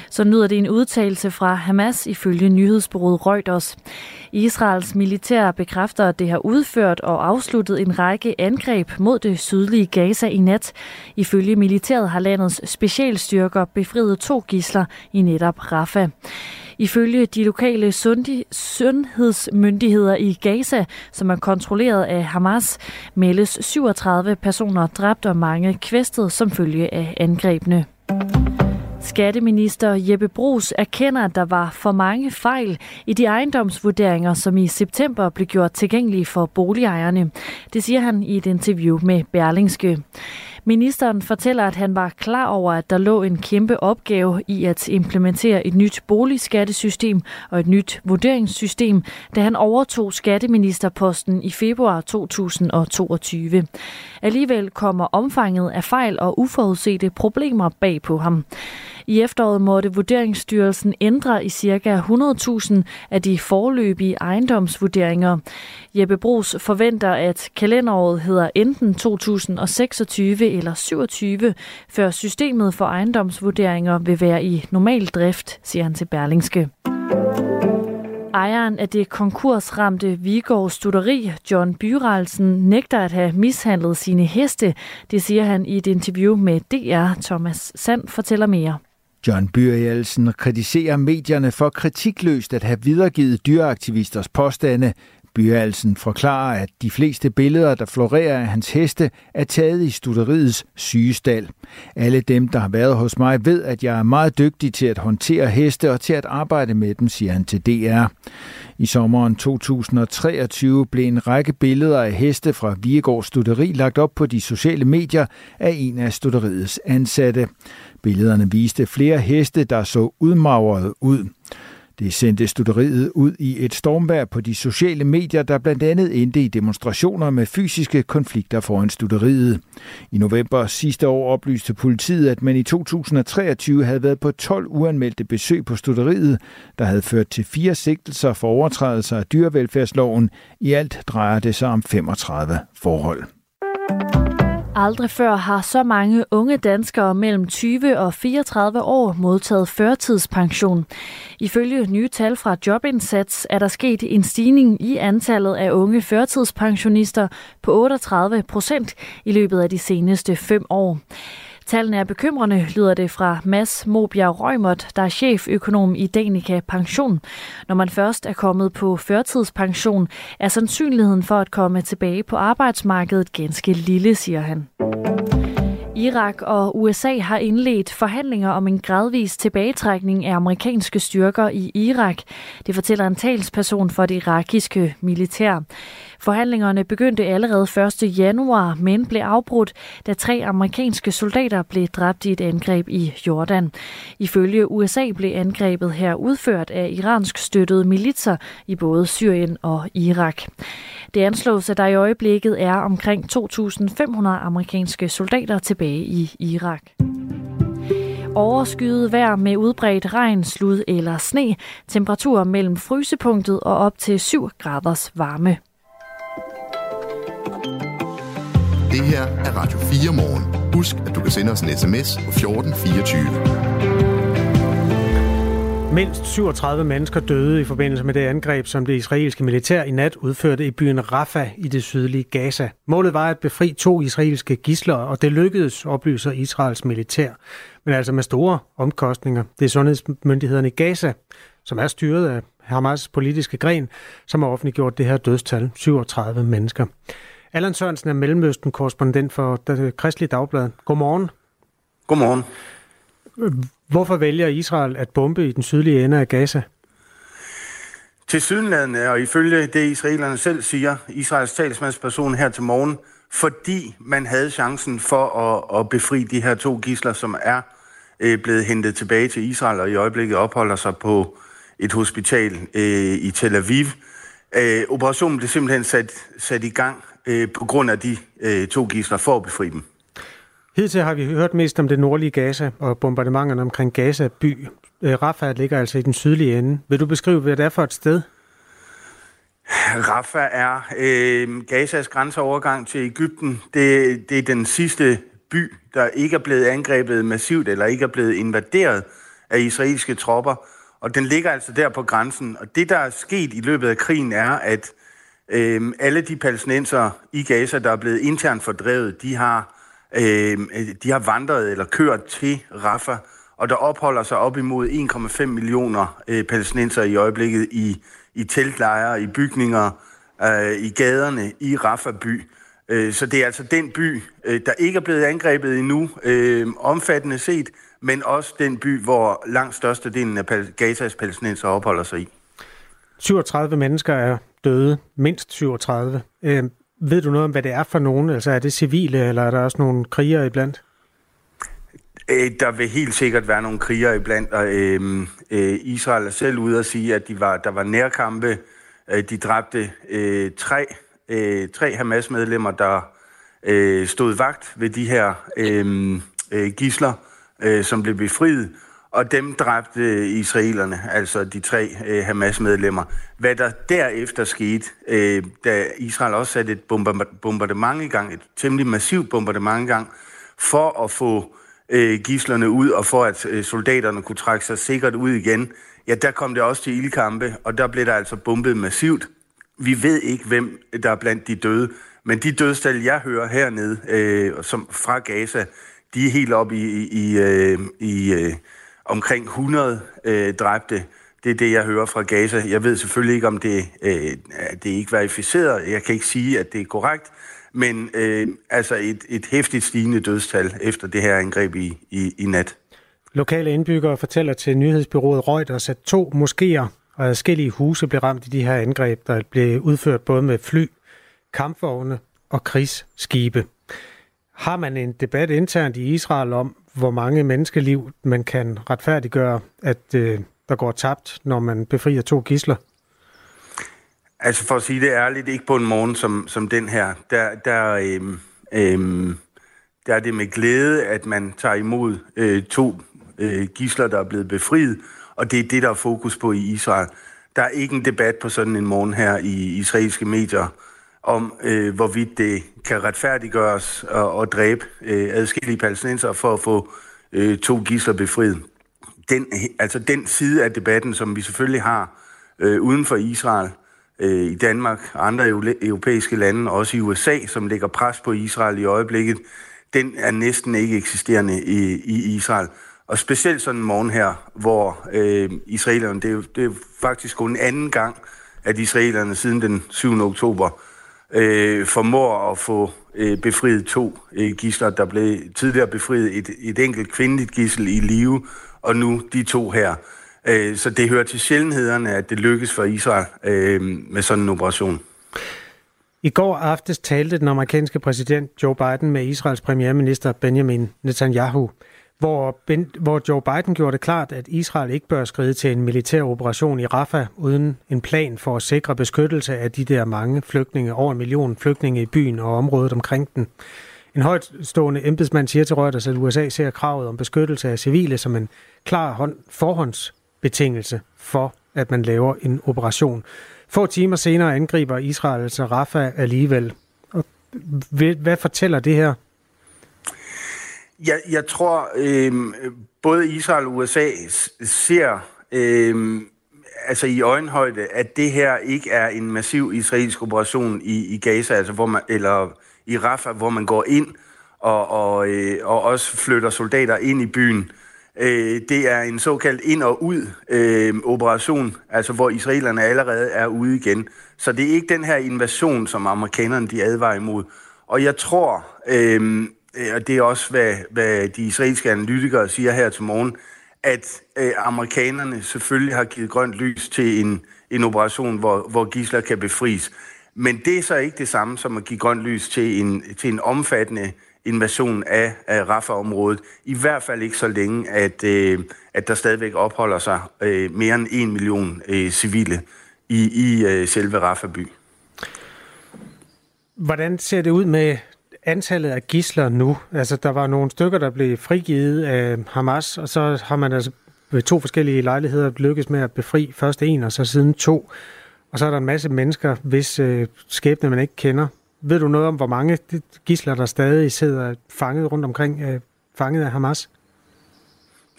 Så nyder det en udtalelse fra Hamas ifølge nyhedsbureauet Reuters. Israels militær bekræfter, at det har udført og afsluttet en række angreb mod det sydlige Gaza i nat. Ifølge militæret har landets specialstyrker befriet to gisler i netop Rafah. Ifølge de lokale sundhedsmyndigheder i Gaza, som er kontrolleret af Hamas, meldes 37 personer dræbt og mange kvæstet som følge af angrebene. Skatteminister Jeppe Brugs erkender, at der var for mange fejl i de ejendomsvurderinger, som i september blev gjort tilgængelige for boligejerne. Det siger han i et interview med Berlingske. Ministeren fortæller, at han var klar over, at der lå en kæmpe opgave i at implementere et nyt boligskattesystem og et nyt vurderingssystem, da han overtog skatteministerposten i februar 2022. Alligevel kommer omfanget af fejl og uforudsete problemer bag på ham. I efteråret måtte Vurderingsstyrelsen ændre i ca. 100.000 af de forløbige ejendomsvurderinger. Jeppe Brugs forventer, at kalenderåret hedder enten 2026 eller 27, før systemet for ejendomsvurderinger vil være i normal drift, siger han til Berlingske. Ejeren af det konkursramte Vigård Studeri, John Byralsen, nægter at have mishandlet sine heste. Det siger han i et interview med DR. Thomas Sand fortæller mere. John Byrjalsen kritiserer medierne for kritikløst at have videregivet dyreaktivisters påstande. Byrjalsen forklarer, at de fleste billeder, der florerer af hans heste, er taget i studeriets sygestal. Alle dem, der har været hos mig, ved, at jeg er meget dygtig til at håndtere heste og til at arbejde med dem, siger han til DR. I sommeren 2023 blev en række billeder af heste fra Viegård Studeri lagt op på de sociale medier af en af studeriets ansatte. Billederne viste flere heste, der så udmagret ud. Det sendte studeriet ud i et stormvær på de sociale medier, der blandt andet endte i demonstrationer med fysiske konflikter foran studeriet. I november sidste år oplyste politiet, at man i 2023 havde været på 12 uanmeldte besøg på studeriet, der havde ført til fire sigtelser for overtrædelser af dyrevelfærdsloven. I alt drejer det sig om 35 forhold. Aldrig før har så mange unge danskere mellem 20 og 34 år modtaget førtidspension. Ifølge nye tal fra Jobindsats er der sket en stigning i antallet af unge førtidspensionister på 38 procent i løbet af de seneste fem år. Tallene er bekymrende, lyder det fra Mads Mobjerg Røgmert, der er cheføkonom i Danica Pension. Når man først er kommet på førtidspension, er sandsynligheden for at komme tilbage på arbejdsmarkedet ganske lille, siger han. Irak og USA har indledt forhandlinger om en gradvis tilbagetrækning af amerikanske styrker i Irak. Det fortæller en talsperson for det irakiske militær. Forhandlingerne begyndte allerede 1. januar, men blev afbrudt, da tre amerikanske soldater blev dræbt i et angreb i Jordan. Ifølge USA blev angrebet her udført af iransk støttede militser i både Syrien og Irak. Det anslås, at der i øjeblikket er omkring 2.500 amerikanske soldater tilbage i Irak. Overskyet vejr med udbredt regn, slud eller sne. Temperaturer mellem frysepunktet og op til 7 graders varme. Det her er Radio 4 morgen. Husk, at du kan sende os en sms på 1424. Mindst 37 mennesker døde i forbindelse med det angreb, som det israelske militær i nat udførte i byen Rafah i det sydlige Gaza. Målet var at befri to israelske gisler, og det lykkedes, oplyser Israels militær. Men altså med store omkostninger. Det er sundhedsmyndighederne i Gaza, som er styret af Hamas politiske gren, som har offentliggjort det her dødstal, 37 mennesker. Allan Sørensen er Mellemøsten-korrespondent for det Kristelige Dagblad. Godmorgen. Godmorgen. Hvorfor vælger Israel at bombe i den sydlige ende af Gaza? Til sydenlandet, og ifølge det israelerne selv siger, Israels talsmandsperson her til morgen, fordi man havde chancen for at, at befri de her to gisler, som er øh, blevet hentet tilbage til Israel, og i øjeblikket opholder sig på et hospital øh, i Tel Aviv. Øh, operationen blev simpelthen sat, sat i gang øh, på grund af de øh, to gisler for at befri dem. Hidtil har vi hørt mest om det nordlige Gaza og bombardementerne omkring Gaza by. Øh, Rafah ligger altså i den sydlige ende. Vil du beskrive, hvad det er for et sted? Rafah er øh, Gazas grænseovergang til Ægypten. Det, det er den sidste by, der ikke er blevet angrebet massivt eller ikke er blevet invaderet af israelske tropper. Og den ligger altså der på grænsen. Og det, der er sket i løbet af krigen, er, at Øhm, alle de palæstinenser i Gaza, der er blevet internt fordrevet, de har, øhm, øh, de har vandret eller kørt til Rafah, og der opholder sig op imod 1,5 millioner øh, palæstinenser i øjeblikket i, i teltlejre, i bygninger, øh, i gaderne i Rafah by. Øh, så det er altså den by, øh, der ikke er blevet angrebet endnu, øh, omfattende set, men også den by, hvor langt størstedelen af Gazas palæstinenser opholder sig i. 37 mennesker er døde, mindst 37. Øh, ved du noget om, hvad det er for nogen? Altså er det civile, eller er der også nogle krigere iblandt? Øh, der vil helt sikkert være nogle krigere iblandt, og øh, øh, Israel er selv ude at sige, at de var, der var nærkampe. Øh, de dræbte øh, tre, øh, tre Hamas-medlemmer, der øh, stod vagt ved de her øhm, øh, øh, gisler, øh, som blev befriet, og dem dræbte israelerne, altså de tre øh, Hamas-medlemmer. Hvad der derefter skete, øh, da Israel også satte et bombardement i gang, et temmelig massivt bombardement i gang, for at få øh, gislerne ud, og for at øh, soldaterne kunne trække sig sikkert ud igen, ja, der kom det også til ildkampe, og der blev der altså bombet massivt. Vi ved ikke, hvem der er blandt de døde, men de dødstal, jeg hører hernede øh, som fra Gaza, de er helt op i, i, i, øh, i øh, omkring 100 øh, dræbte. Det er det, jeg hører fra Gaza. Jeg ved selvfølgelig ikke, om det, øh, det er ikke verificeret. Jeg kan ikke sige, at det er korrekt. Men øh, altså et, et hæftigt stigende dødstal efter det her angreb i, i, i nat. Lokale indbyggere fortæller til nyhedsbyrået Reuters, at to moskéer og adskillige huse blev ramt i de her angreb, der blev udført både med fly, kampvogne og krigsskibe. Har man en debat internt i Israel om, hvor mange menneskeliv man kan retfærdiggøre, at øh, der går tabt, når man befrier to gisler? Altså for at sige det ærligt, ikke på en morgen som, som den her, der, der, øhm, øhm, der er det med glæde, at man tager imod øh, to øh, gisler, der er blevet befriet, og det er det, der er fokus på i Israel. Der er ikke en debat på sådan en morgen her i israelske medier om, øh, hvorvidt det kan retfærdiggøres og, og dræbe øh, adskillige palæstinenser for at få øh, to gisler befriet. Den, altså den side af debatten, som vi selvfølgelig har øh, uden for Israel, øh, i Danmark og andre europæiske lande, også i USA, som lægger pres på Israel i øjeblikket, den er næsten ikke eksisterende i, i Israel. Og specielt sådan en morgen her, hvor øh, israelerne, det er, det er faktisk kun anden gang, at israelerne siden den 7. oktober øh, formår at få øh, befriet to øh, gisler, der blev tidligere befriet et, et enkelt kvindeligt gissel i live, og nu de to her. Øh, så det hører til sjældenhederne, at det lykkes for Israel øh, med sådan en operation. I går aftes talte den amerikanske præsident Joe Biden med Israels premierminister Benjamin Netanyahu, hvor, ben, hvor Joe Biden gjorde det klart, at Israel ikke bør skride til en militær operation i Rafah uden en plan for at sikre beskyttelse af de der mange flygtninge, over en million flygtninge i byen og området omkring den. En højtstående embedsmand siger til Reuters, at USA ser kravet om beskyttelse af civile som en klar hånd, forhåndsbetingelse for, at man laver en operation. Få timer senere angriber Israel altså Rafah alligevel. Og hvad fortæller det her? Jeg, jeg tror, øh, både Israel og USA ser øh, altså i øjenhøjde, at det her ikke er en massiv israelsk operation i, i Gaza, altså hvor man, eller i Rafah, hvor man går ind og, og, øh, og også flytter soldater ind i byen. Øh, det er en såkaldt ind- og ud-operation, øhm, øh, altså hvor israelerne allerede er ude igen. Så det er ikke den her invasion, som amerikanerne de advarer imod. Og jeg tror, øh, Øh, og det er også, hvad, hvad de israelske analytikere siger her til morgen, at øh, amerikanerne selvfølgelig har givet grønt lys til en, en operation, hvor, hvor gisler kan befries. Men det er så ikke det samme som at give grønt lys til en, til en omfattende invasion af, af Rafah-området. I hvert fald ikke så længe, at, øh, at der stadigvæk opholder sig øh, mere end en million øh, civile i, i øh, selve Rafah-by. Hvordan ser det ud med antallet af gisler nu? Altså, der var nogle stykker, der blev frigivet af Hamas, og så har man altså ved to forskellige lejligheder lykkes med at befri først en, og så siden to. Og så er der en masse mennesker, hvis øh, skæbne man ikke kender. Ved du noget om, hvor mange gisler, der stadig sidder fanget rundt omkring, øh, fanget af Hamas?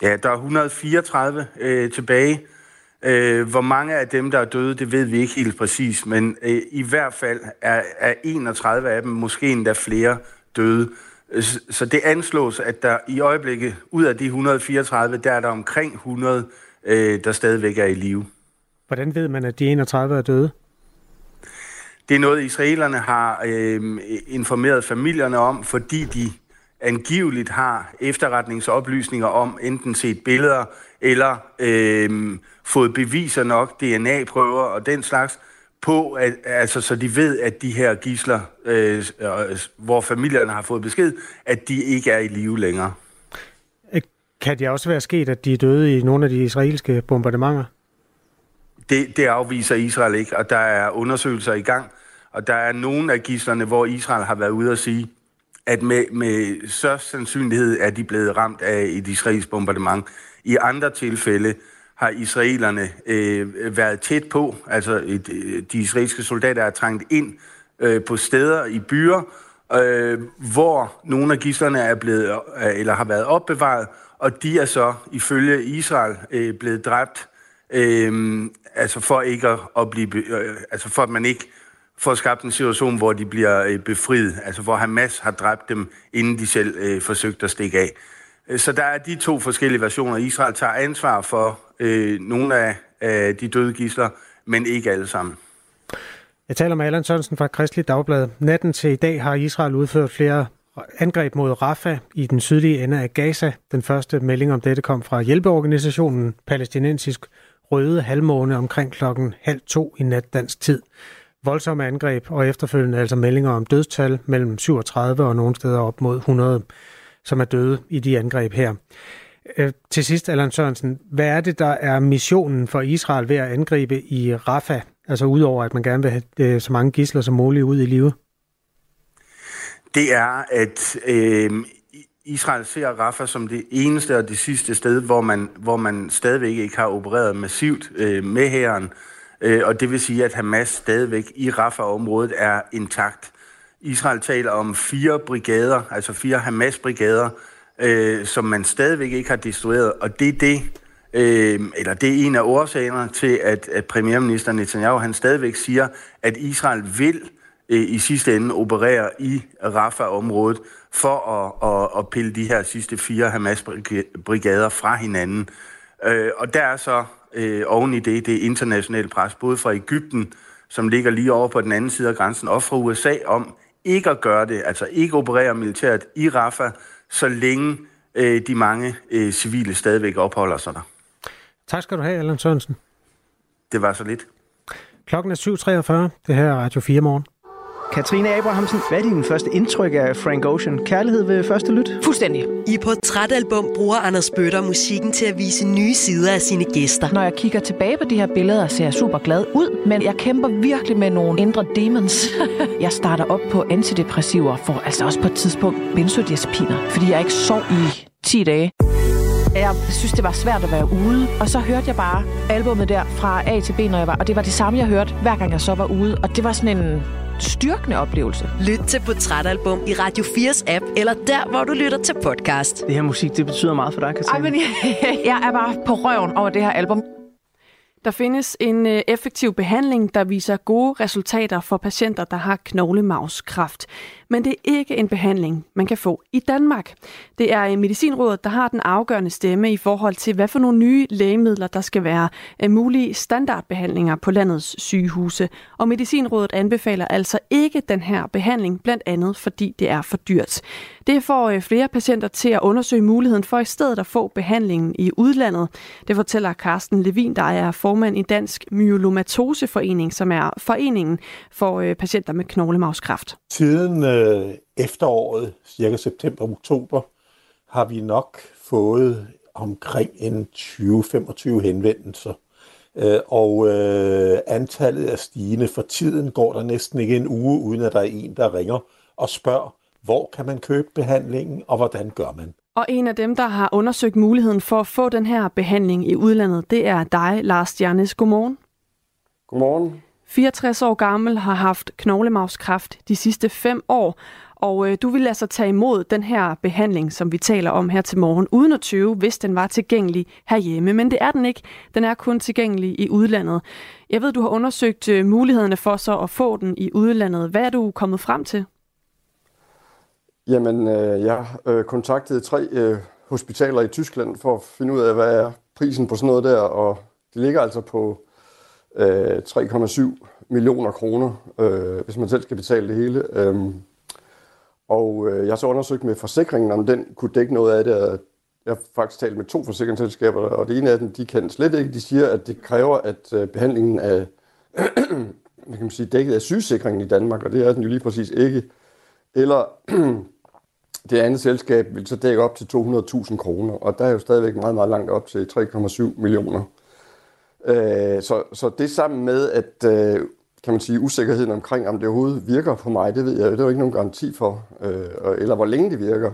Ja, der er 134 øh, tilbage. Øh, hvor mange af dem, der er døde, det ved vi ikke helt præcis, men øh, i hvert fald er, er 31 af dem, måske endda flere, døde. Så det anslås, at der i øjeblikket, ud af de 134, der er der omkring 100, øh, der stadigvæk er i live. Hvordan ved man, at de 31 er døde? Det er noget, israelerne har øh, informeret familierne om, fordi de angiveligt har efterretningsoplysninger om enten set billeder eller øh, fået beviser nok, DNA-prøver og den slags, på, at, altså, så de ved, at de her gisler, øh, hvor familierne har fået besked, at de ikke er i live længere. Kan det også være sket, at de er døde i nogle af de israelske bombardementer? Det, det afviser Israel ikke, og der er undersøgelser i gang, og der er nogle af gislerne, hvor Israel har været ude at sige, at med, med størst sandsynlighed er de blevet ramt af et israelsk bombardement. I andre tilfælde har israelerne øh, været tæt på, altså et, øh, de israelske soldater er trængt ind øh, på steder i byer, øh, hvor nogle af gislerne er blevet, øh, eller har været opbevaret, og de er så ifølge Israel øh, blevet dræbt, øh, altså for ikke at, at blive, øh, altså for at man ikke får skabt en situation, hvor de bliver øh, befriet, altså hvor Hamas har dræbt dem, inden de selv øh, forsøgte at stikke af. Øh, så der er de to forskellige versioner. Israel tager ansvar for øh, nogle af, af de døde gisler, men ikke alle sammen. Jeg taler med Allan Sørensen fra Kristelig Dagblad. Natten til i dag har Israel udført flere angreb mod Rafah i den sydlige ende af Gaza. Den første melding om dette kom fra hjælpeorganisationen Palæstinensisk Røde Halvmåne omkring klokken halv to i nat dansk tid. Voldsomme angreb og efterfølgende altså meldinger om dødstal mellem 37 og nogle steder op mod 100, som er døde i de angreb her. Øh, til sidst, Allan Sørensen, hvad er det, der er missionen for Israel ved at angribe i Rafah? Altså udover, at man gerne vil have øh, så mange gisler som muligt ud i live? Det er, at øh, Israel ser Rafah som det eneste og det sidste sted, hvor man, hvor man stadigvæk ikke har opereret massivt øh, med hæren. Øh, og det vil sige, at Hamas stadigvæk i Rafah-området er intakt. Israel taler om fire brigader, altså fire Hamas-brigader, øh, som man stadigvæk ikke har destrueret, og det er det, øh, eller det er en af årsagerne til, at, at premierminister Netanyahu han stadigvæk siger, at Israel vil øh, i sidste ende operere i Rafah-området for at, at, at pille de her sidste fire Hamas-brigader fra hinanden. Øh, og der er så øh, oven i det, det internationale pres, både fra Ægypten, som ligger lige over på den anden side af grænsen, og fra USA om ikke at gøre det, altså ikke operere militært i Rafah, så længe øh, de mange øh, civile stadigvæk opholder sig der. Tak skal du have, Allan Sørensen. Det var så lidt. Klokken er 7.43. Det her er Radio 4 morgen. Katrine Abrahamsen, hvad er din første indtryk af Frank Ocean? Kærlighed ved første lyt? Fuldstændig. I portrætalbum bruger Anders Bøtter musikken til at vise nye sider af sine gæster. Når jeg kigger tilbage på de her billeder, ser jeg super glad ud, men jeg kæmper virkelig med nogle indre demons. jeg starter op på antidepressiver, for altså også på et tidspunkt benzodiazepiner, fordi jeg ikke sov i 10 dage. Jeg synes, det var svært at være ude. Og så hørte jeg bare albummet der fra A til B, når jeg var. Og det var det samme, jeg hørte, hver gang jeg så var ude. Og det var sådan en styrkende oplevelse. Lyt til Portrætalbum i Radio 4's app, eller der, hvor du lytter til podcast. Det her musik, det betyder meget for dig, Katrine. Ej, men jeg, jeg er bare på røven over det her album. Der findes en øh, effektiv behandling, der viser gode resultater for patienter, der har knoglemavskræft men det er ikke en behandling, man kan få i Danmark. Det er øh, Medicinrådet, der har den afgørende stemme i forhold til, hvad for nogle nye lægemidler, der skal være øh, mulige standardbehandlinger på landets sygehuse. Og Medicinrådet anbefaler altså ikke den her behandling, blandt andet fordi det er for dyrt. Det får øh, flere patienter til at undersøge muligheden for i stedet at få behandlingen i udlandet. Det fortæller Carsten Levin, der er formand i Dansk Myelomatoseforening, som er foreningen for patienter med knoglemavskræft. Siden øh, efteråret, cirka september-oktober, har vi nok fået omkring en 20-25 henvendelser. Øh, og øh, antallet er stigende. For tiden går der næsten ikke en uge, uden at der er en, der ringer og spørger, hvor kan man købe behandlingen, og hvordan gør man? Og en af dem, der har undersøgt muligheden for at få den her behandling i udlandet, det er dig, Lars Stjernes. Godmorgen. Godmorgen. 64 år gammel, har haft knoglemavskræft de sidste fem år, og øh, du ville altså tage imod den her behandling, som vi taler om her til morgen, uden at tøve, hvis den var tilgængelig herhjemme. Men det er den ikke. Den er kun tilgængelig i udlandet. Jeg ved, du har undersøgt øh, mulighederne for så at få den i udlandet. Hvad er du kommet frem til? Jamen, øh, jeg øh, kontaktede tre øh, hospitaler i Tyskland for at finde ud af, hvad er prisen på sådan noget der, og det ligger altså på øh, 3,7 millioner kroner, øh, hvis man selv skal betale det hele. Øhm, og øh, jeg har så undersøgt med forsikringen, om den kunne dække noget af det. Jeg har faktisk talt med to forsikringsselskaber, og det ene af dem, de kan slet ikke. De siger, at det kræver, at øh, behandlingen er hvad kan man sige, dækket af sygesikringen i Danmark, og det er den jo lige præcis ikke. Eller det andet selskab vil så dække op til 200.000 kroner, og der er jo stadigvæk meget, meget langt op til 3,7 millioner. Øh, så, så det sammen med, at øh, kan man sige, usikkerheden omkring, om det overhovedet virker på mig, det ved jeg, det er jo ikke nogen garanti for, øh, eller hvor længe det virker.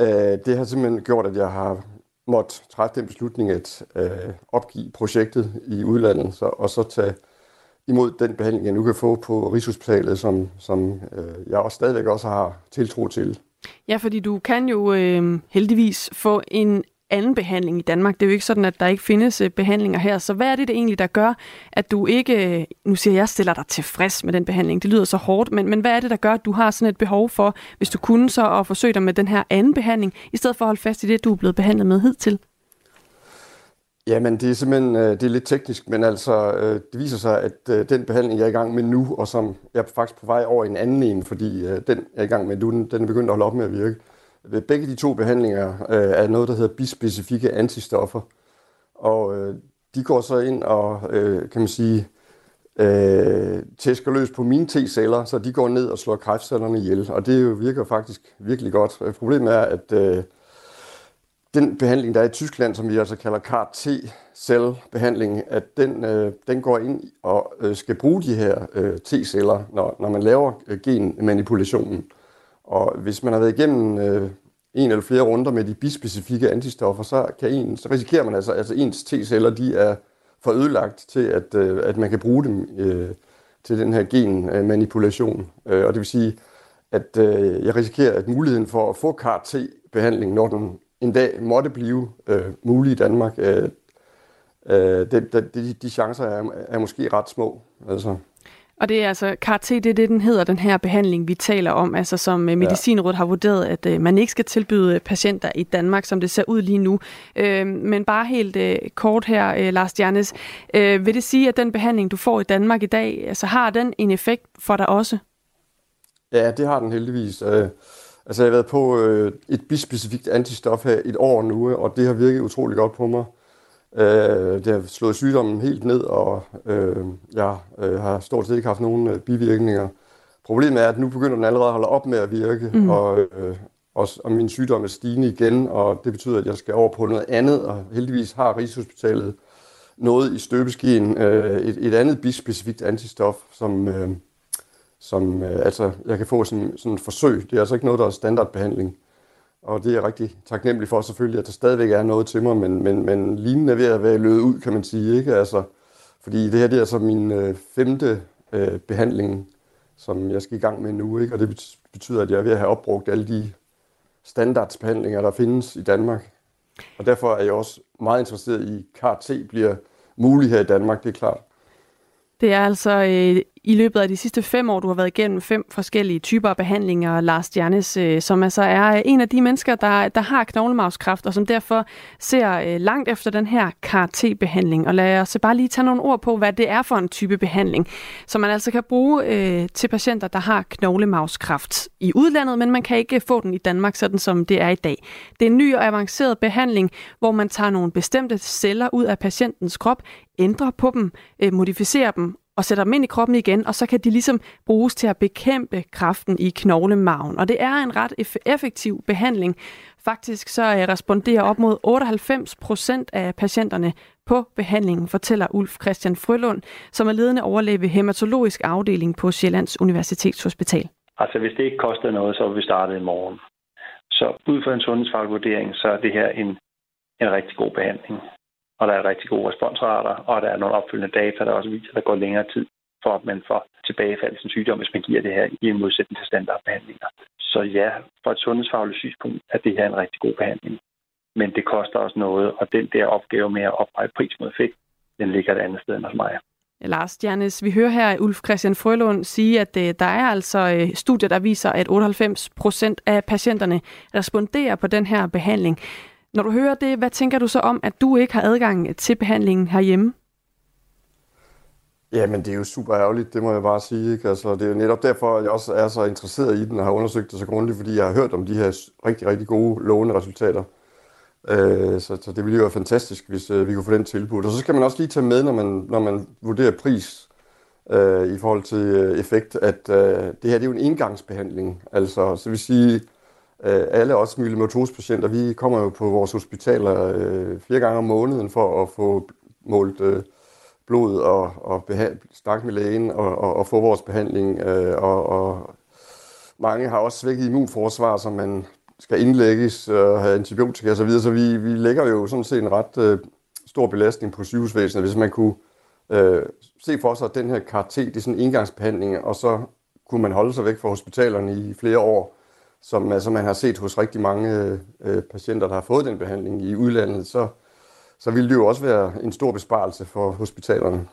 Øh, det har simpelthen gjort, at jeg har måtte træffe den beslutning at øh, opgive projektet i udlandet, så, og så tage imod den behandling, jeg nu kan få på Rigshospitalet, som, som øh, jeg også stadigvæk også har tiltro til. Ja, fordi du kan jo øh, heldigvis få en anden behandling i Danmark. Det er jo ikke sådan, at der ikke findes øh, behandlinger her. Så hvad er det, det egentlig, der gør, at du ikke, øh, nu siger jeg, stiller dig tilfreds med den behandling. Det lyder så hårdt, men, men hvad er det, der gør, at du har sådan et behov for, hvis du kunne så at forsøge dig med den her anden behandling, i stedet for at holde fast i det, du er blevet behandlet med hidtil? Jamen, det er simpelthen øh, det er lidt teknisk, men altså, det viser sig, at den behandling, jeg er i gang med nu, og som jeg er faktisk på vej over i en anden en, fordi den, jeg er i gang med nu, den er begyndt at holde op med at virke. Begge de to behandlinger øh, er noget, der hedder bispecifikke antistoffer, og øh, de går så ind og, øh, kan man sige, tæsker løs på mine T-celler, så de går ned og slår kræftcellerne ihjel, og det virker faktisk virkelig godt. Problemet er, at den behandling, der er i Tyskland, som vi altså kalder CAR-T-cellebehandling, at den, øh, den går ind og øh, skal bruge de her øh, T-celler, når, når man laver øh, genmanipulationen. Og hvis man har været igennem øh, en eller flere runder med de bispecifikke antistoffer, så, kan en, så risikerer man altså, at altså ens T-celler de er for ødelagt til, at, øh, at man kan bruge dem øh, til den her genmanipulation. Øh, og det vil sige, at øh, jeg risikerer, at muligheden for at få CAR-T-behandling, når den en dag måtte blive øh, mulig i Danmark, øh, øh, det, det, de, de chancer er, er måske ret små. Altså. Og det er altså, CAR-T, det er det, den hedder, den her behandling, vi taler om, altså som øh, Medicinrådet har vurderet, at øh, man ikke skal tilbyde patienter i Danmark, som det ser ud lige nu. Øh, men bare helt øh, kort her, øh, Lars Stjernes, øh, vil det sige, at den behandling, du får i Danmark i dag, altså har den en effekt for dig også? Ja, det har den heldigvis. Øh, Altså, jeg har været på øh, et bispecifikt antistof her et år nu, og det har virket utrolig godt på mig. Øh, det har slået sygdommen helt ned, og øh, jeg øh, har stort set ikke haft nogen øh, bivirkninger. Problemet er, at nu begynder den allerede at holde op med at virke, mm. og, øh, og, og min sygdom er stigende igen, og det betyder, at jeg skal over på noget andet, og heldigvis har Rigshospitalet noget i støbeskeen, øh, et, et andet bispecifikt antistof, som... Øh, som øh, altså, jeg kan få sådan, sådan et forsøg. Det er altså ikke noget, der er standardbehandling. Og det er jeg rigtig taknemmelig for selvfølgelig, at der stadigvæk er noget til mig, men, men, men lignende er ved at være løbet ud, kan man sige. Ikke? Altså, fordi det her det er altså min øh, femte øh, behandling, som jeg skal i gang med nu, ikke? og det betyder, at jeg er ved at have opbrugt alle de standardsbehandlinger, der findes i Danmark. Og derfor er jeg også meget interesseret i, at KRT bliver mulig her i Danmark, det er klart. Det er altså øh, i løbet af de sidste fem år. Du har været igennem fem forskellige typer af behandlinger, Lars Stjernes, øh, som altså er øh, en af de mennesker, der, der har knoglemavskræft, og som derfor ser øh, langt efter den her CAR-T-behandling. Og lad os bare lige tage nogle ord på, hvad det er for en type behandling, som man altså kan bruge øh, til patienter, der har knoglemavskræft i udlandet, men man kan ikke få den i Danmark, sådan som det er i dag. Det er en ny og avanceret behandling, hvor man tager nogle bestemte celler ud af patientens krop, ændrer på dem, øh, modificerer dem og sætter dem ind i kroppen igen, og så kan de ligesom bruges til at bekæmpe kræften i knoglemagen. Og det er en ret effektiv behandling. Faktisk så øh, responderer op mod 98 procent af patienterne på behandlingen, fortæller Ulf Christian Frølund, som er ledende overlæge ved hematologisk afdeling på Sjællands Universitetshospital. Altså hvis det ikke koster noget, så vil vi starte i morgen. Så ud fra en sundhedsfaglig vurdering, så er det her en, en rigtig god behandling og der er rigtig gode responsrater, og der er nogle opfølgende data, der også viser, at der går længere tid for, at man får tilbagefald til sygdom, hvis man giver det her i en modsætning til standardbehandlinger. Så ja, fra et sundhedsfagligt synspunkt er det her en rigtig god behandling. Men det koster også noget, og den der opgave med at opveje pris mod effekt, den ligger et andet sted end hos mig. Lars Stjernes, vi hører her Ulf Christian Frølund sige, at øh, der er altså øh, studier, der viser, at 98 procent af patienterne responderer på den her behandling. Når du hører det, hvad tænker du så om, at du ikke har adgang til behandlingen herhjemme? Jamen, det er jo super ærgerligt, det må jeg bare sige. Ikke? Altså, det er jo netop derfor, at jeg også er så interesseret i den og har undersøgt det så grundigt, fordi jeg har hørt om de her rigtig, rigtig gode lovende resultater. Øh, så, så det ville jo være fantastisk, hvis øh, vi kunne få den tilbud. Og så skal man også lige tage med, når man, når man vurderer pris øh, i forhold til øh, effekt, at øh, det her det er jo en engangsbehandling. Altså, så vil sige, Øh, Øh, alle os myelomatospatienter, vi kommer jo på vores hospitaler øh, flere gange om måneden for at få målt øh, blod og, og snakke med lægen og, og, og få vores behandling. Øh, og, og mange har også svækket immunforsvar, som man skal indlægges og have antibiotika osv., så, videre. så vi, vi lægger jo sådan set en ret øh, stor belastning på sygehusvæsenet, hvis man kunne øh, se for sig, at den her KT, det er sådan en engangsbehandling, og så kunne man holde sig væk fra hospitalerne i flere år, som altså, man har set hos rigtig mange øh, patienter, der har fået den behandling i udlandet, så, så ville det jo også være en stor besparelse for hospitalerne.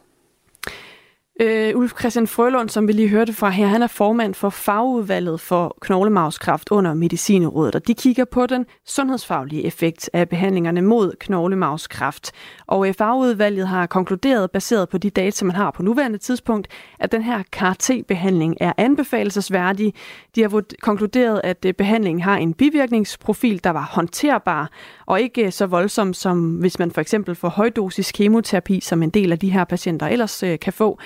Øh, Ulf Christian Frølund, som vi lige hørte fra her, han er formand for fagudvalget for knoglemavskræft under Medicinerådet, og de kigger på den sundhedsfaglige effekt af behandlingerne mod knoglemavskræft. Og øh, fagudvalget har konkluderet, baseret på de data, man har på nuværende tidspunkt, at den her CAR-T-behandling er anbefalesværdig. De har konkluderet, at øh, behandlingen har en bivirkningsprofil, der var håndterbar, og ikke så voldsom som hvis man for eksempel får højdosis kemoterapi, som en del af de her patienter ellers øh, kan få.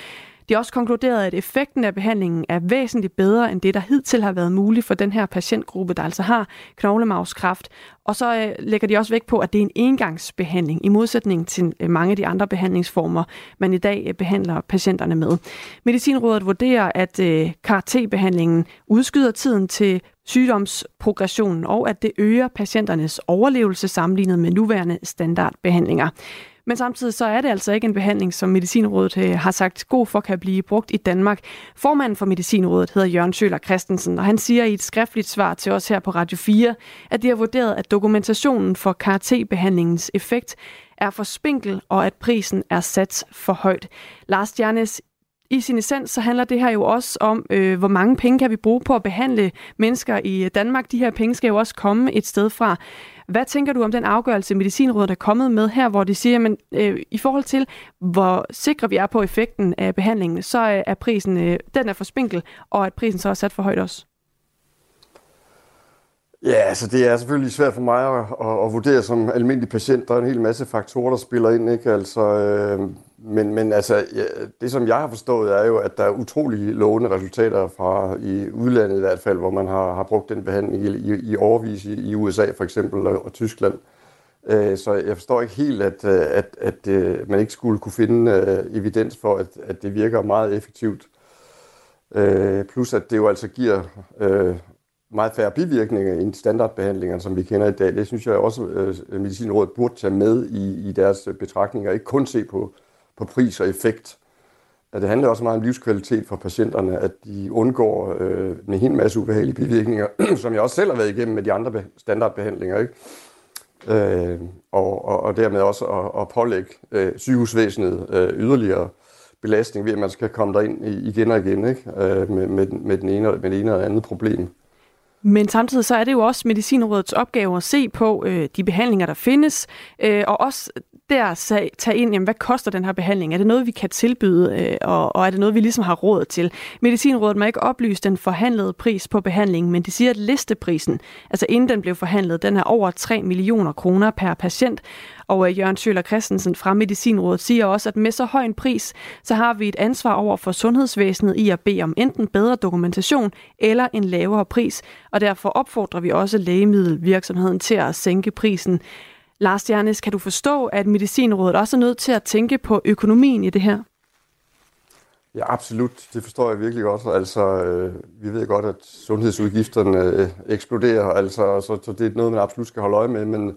De har også konkluderet, at effekten af behandlingen er væsentligt bedre end det, der hidtil har været muligt for den her patientgruppe, der altså har knoglemavskræft. Og så øh, lægger de også vægt på, at det er en engangsbehandling, i modsætning til øh, mange af de andre behandlingsformer, man i dag øh, behandler patienterne med. Medicinrådet vurderer, at øh, CAR-T-behandlingen udskyder tiden til sygdomsprogressionen, og at det øger patienternes overlevelse sammenlignet med nuværende standardbehandlinger. Men samtidig så er det altså ikke en behandling, som Medicinrådet øh, har sagt god for kan blive brugt i Danmark. Formanden for Medicinrådet hedder Jørgen Søler Christensen, og han siger i et skriftligt svar til os her på Radio 4, at de har vurderet, at dokumentationen for KRT-behandlingens effekt er for spinkel, og at prisen er sat for højt. Lars Stjernes, i sin essens så handler det her jo også om, øh, hvor mange penge kan vi bruge på at behandle mennesker i øh, Danmark. De her penge skal jo også komme et sted fra. Hvad tænker du om den afgørelse, Medicinrådet er kommet med her, hvor de siger, at øh, i forhold til, hvor sikre vi er på effekten af behandlingen, så øh, er prisen øh, den er for spinkel, og at prisen så er sat for højt også? Ja, altså det er selvfølgelig svært for mig at, at, at vurdere som almindelig patient. Der er en hel masse faktorer, der spiller ind. Ikke? Altså, øh, men, men altså, ja, det som jeg har forstået er jo, at der er utrolig lovende resultater fra i udlandet i hvert fald, hvor man har, har brugt den behandling i, i, i overvis i, i USA for eksempel og, og Tyskland. Øh, så jeg forstår ikke helt, at, øh, at, at, at man ikke skulle kunne finde øh, evidens for, at, at det virker meget effektivt. Øh, plus at det jo altså giver øh, meget færre bivirkninger end standardbehandlingerne, som vi kender i dag. Det synes jeg også, at Medicinrådet burde tage med i, i deres øh, betragtninger, ikke kun se på, på pris og effekt. At det handler også meget om livskvalitet for patienterne, at de undgår øh, en hel masse ubehagelige bivirkninger, som jeg også selv har været igennem med de andre standardbehandlinger. Ikke? Øh, og, og, og dermed også at, at pålægge øh, sygehusvæsenet øh, yderligere belastning ved, at man skal komme derind igen og igen ikke? Øh, med, med, med, den ene, med det ene eller andet problem. Men samtidig så er det jo også Medicinrådets opgave at se på øh, de behandlinger, der findes, øh, og også der tage ind, jamen, hvad koster den her behandling? Er det noget, vi kan tilbyde, øh, og, og er det noget, vi ligesom har råd til? Medicinrådet må ikke oplyse den forhandlede pris på behandlingen, men de siger, at listeprisen, altså inden den blev forhandlet, den er over 3 millioner kroner per patient, og øh, Jørgen Sjøler Christensen fra Medicinrådet siger også, at med så høj en pris, så har vi et ansvar over for sundhedsvæsenet i at bede om enten bedre dokumentation eller en lavere pris, og derfor opfordrer vi også lægemiddelvirksomheden til at sænke prisen. Lars Jernes, kan du forstå, at Medicinrådet også er nødt til at tænke på økonomien i det her? Ja, absolut. Det forstår jeg virkelig godt. Altså, øh, vi ved godt, at sundhedsudgifterne øh, eksploderer, altså, så, så det er noget, man absolut skal holde øje med, men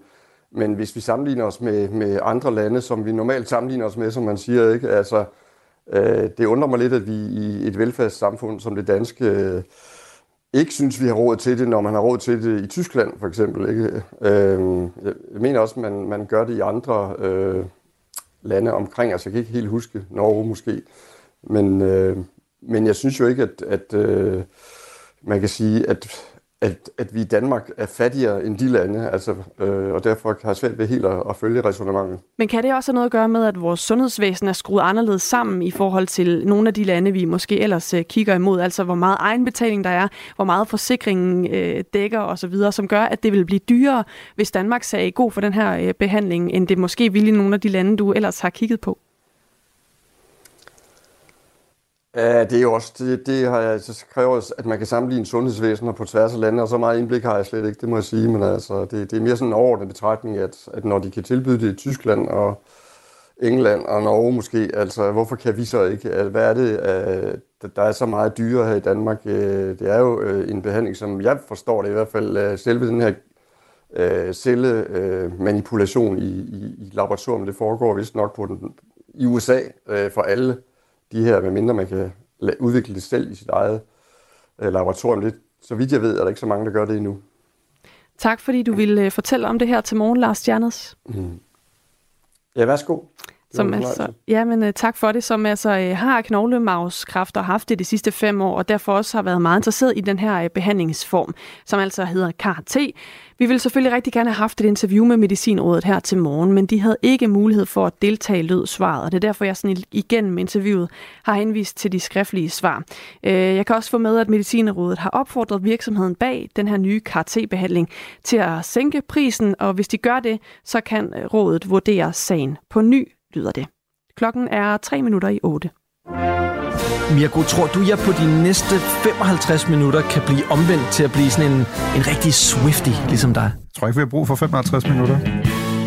men hvis vi sammenligner os med, med andre lande, som vi normalt sammenligner os med, som man siger, ikke? Altså, øh, det undrer mig lidt, at vi i et velfærdssamfund som det danske øh, ikke synes, vi har råd til det, når man har råd til det i Tyskland for eksempel. Ikke? Øh, jeg mener også, at man, man gør det i andre øh, lande omkring Altså, Jeg kan ikke helt huske Norge måske. Men, øh, men jeg synes jo ikke, at, at øh, man kan sige, at at, at vi i Danmark er fattigere end de lande, altså, øh, og derfor har svært ved helt at, at følge resonemanget. Men kan det også have noget at gøre med, at vores sundhedsvæsen er skruet anderledes sammen i forhold til nogle af de lande, vi måske ellers øh, kigger imod, altså hvor meget egenbetaling der er, hvor meget forsikringen øh, dækker osv., som gør, at det vil blive dyrere, hvis Danmark sagde god for den her øh, behandling, end det måske ville i nogle af de lande, du ellers har kigget på? Ja, det er jo også, det, det har jeg, så kræver, at man kan sammenligne sundhedsvæsener på tværs af lande, og så meget indblik har jeg slet ikke, det må jeg sige, men altså, det, det er mere sådan en overordnet betragtning, at, at når de kan tilbyde det i Tyskland og England og Norge måske, altså hvorfor kan vi så ikke? Altså, hvad er det, at der er så meget dyre her i Danmark? Øh, det er jo øh, en behandling, som jeg forstår det i hvert fald, selve den her øh, cellemanipulation i, i, i laboratoriet, det foregår vist nok på den, i USA for alle de her, medmindre man kan udvikle det selv i sit eget øh, laboratorium. Det, så vidt jeg ved, er der ikke så mange, der gør det endnu. Tak fordi du ville øh, fortælle om det her til morgen, Lars Stjernes. Mm. Ja, værsgo. Som altså, ja, men uh, tak for det, som altså uh, har knoglemavskræfter haft det de sidste fem år, og derfor også har været meget interesseret i den her uh, behandlingsform, som altså hedder CAR-T. Vi ville selvfølgelig rigtig gerne have haft et interview med Medicinrådet her til morgen, men de havde ikke mulighed for at deltage i lød svaret, og det er derfor, jeg sådan igennem interviewet har henvist til de skriftlige svar. Jeg kan også få med, at Medicinrådet har opfordret virksomheden bag den her nye CAR-T-behandling til at sænke prisen, og hvis de gør det, så kan rådet vurdere sagen på ny lyder det. Klokken er 3 minutter i 8. Mirko, tror du, jeg på de næste 55 minutter kan blive omvendt til at blive sådan en, en rigtig swifty, ligesom dig? Jeg tror ikke, vi har brug for 55 minutter.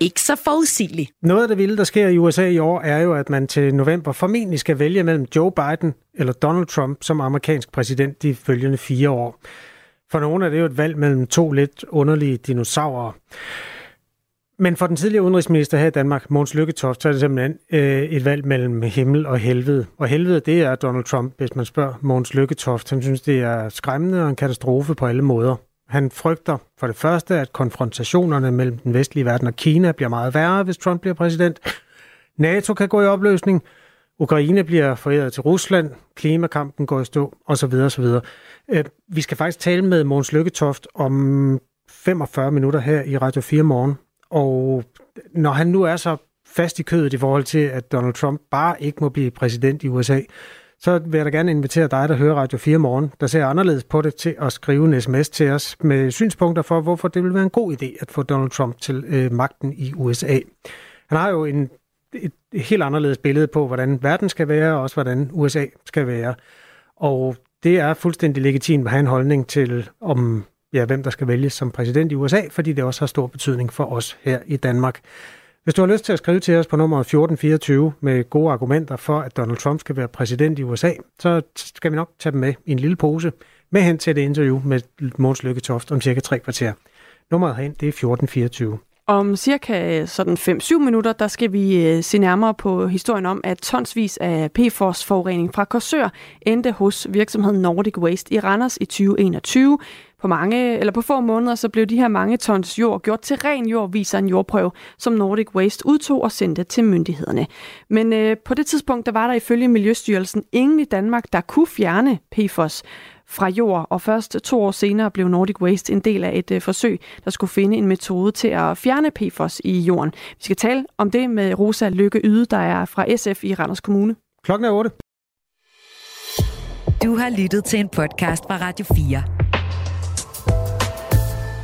ikke så forudsigelig. Noget af det vilde, der sker i USA i år, er jo, at man til november formentlig skal vælge mellem Joe Biden eller Donald Trump som amerikansk præsident de følgende fire år. For nogle er det jo et valg mellem to lidt underlige dinosaurer. Men for den tidligere udenrigsminister her i Danmark, Måns Lykketoft, så er det simpelthen øh, et valg mellem himmel og helvede. Og helvede, det er Donald Trump, hvis man spørger Måns Lykketoft. Han synes, det er skræmmende og en katastrofe på alle måder. Han frygter for det første, at konfrontationerne mellem den vestlige verden og Kina bliver meget værre, hvis Trump bliver præsident. NATO kan gå i opløsning. Ukraine bliver foræret til Rusland. Klimakampen går i stå, osv. osv. Øh, vi skal faktisk tale med Måns Lykketoft om 45 minutter her i Radio 4 morgen. Og når han nu er så fast i kødet i forhold til, at Donald Trump bare ikke må blive præsident i USA, så vil jeg da gerne invitere dig, der hører Radio 4 morgen, der ser anderledes på det, til at skrive en sms til os med synspunkter for, hvorfor det vil være en god idé at få Donald Trump til øh, magten i USA. Han har jo en, et, et helt anderledes billede på, hvordan verden skal være, og også hvordan USA skal være. Og det er fuldstændig legitimt at have en holdning til, om ja, hvem der skal vælges som præsident i USA, fordi det også har stor betydning for os her i Danmark. Hvis du har lyst til at skrive til os på nummer 1424 med gode argumenter for, at Donald Trump skal være præsident i USA, så skal vi nok tage dem med i en lille pose med hen til det interview med Måns Lykke Toft om cirka tre kvarter. Nummeret hen, det er 1424. Om cirka øh, sådan 5-7 minutter, der skal vi øh, se nærmere på historien om, at tonsvis af PFOS-forurening fra Korsør endte hos virksomheden Nordic Waste i Randers i 2021. På, mange, eller på få måneder så blev de her mange tons jord gjort til ren jord, viser en jordprøve, som Nordic Waste udtog og sendte til myndighederne. Men øh, på det tidspunkt, der var der ifølge Miljøstyrelsen ingen i Danmark, der kunne fjerne PFOS fra jord, og først to år senere blev Nordic Waste en del af et øh, forsøg, der skulle finde en metode til at fjerne PFOS i jorden. Vi skal tale om det med Rosa Lykke Yde, der er fra SF i Randers Kommune. Klokken er 8. Du har lyttet til en podcast fra Radio 4.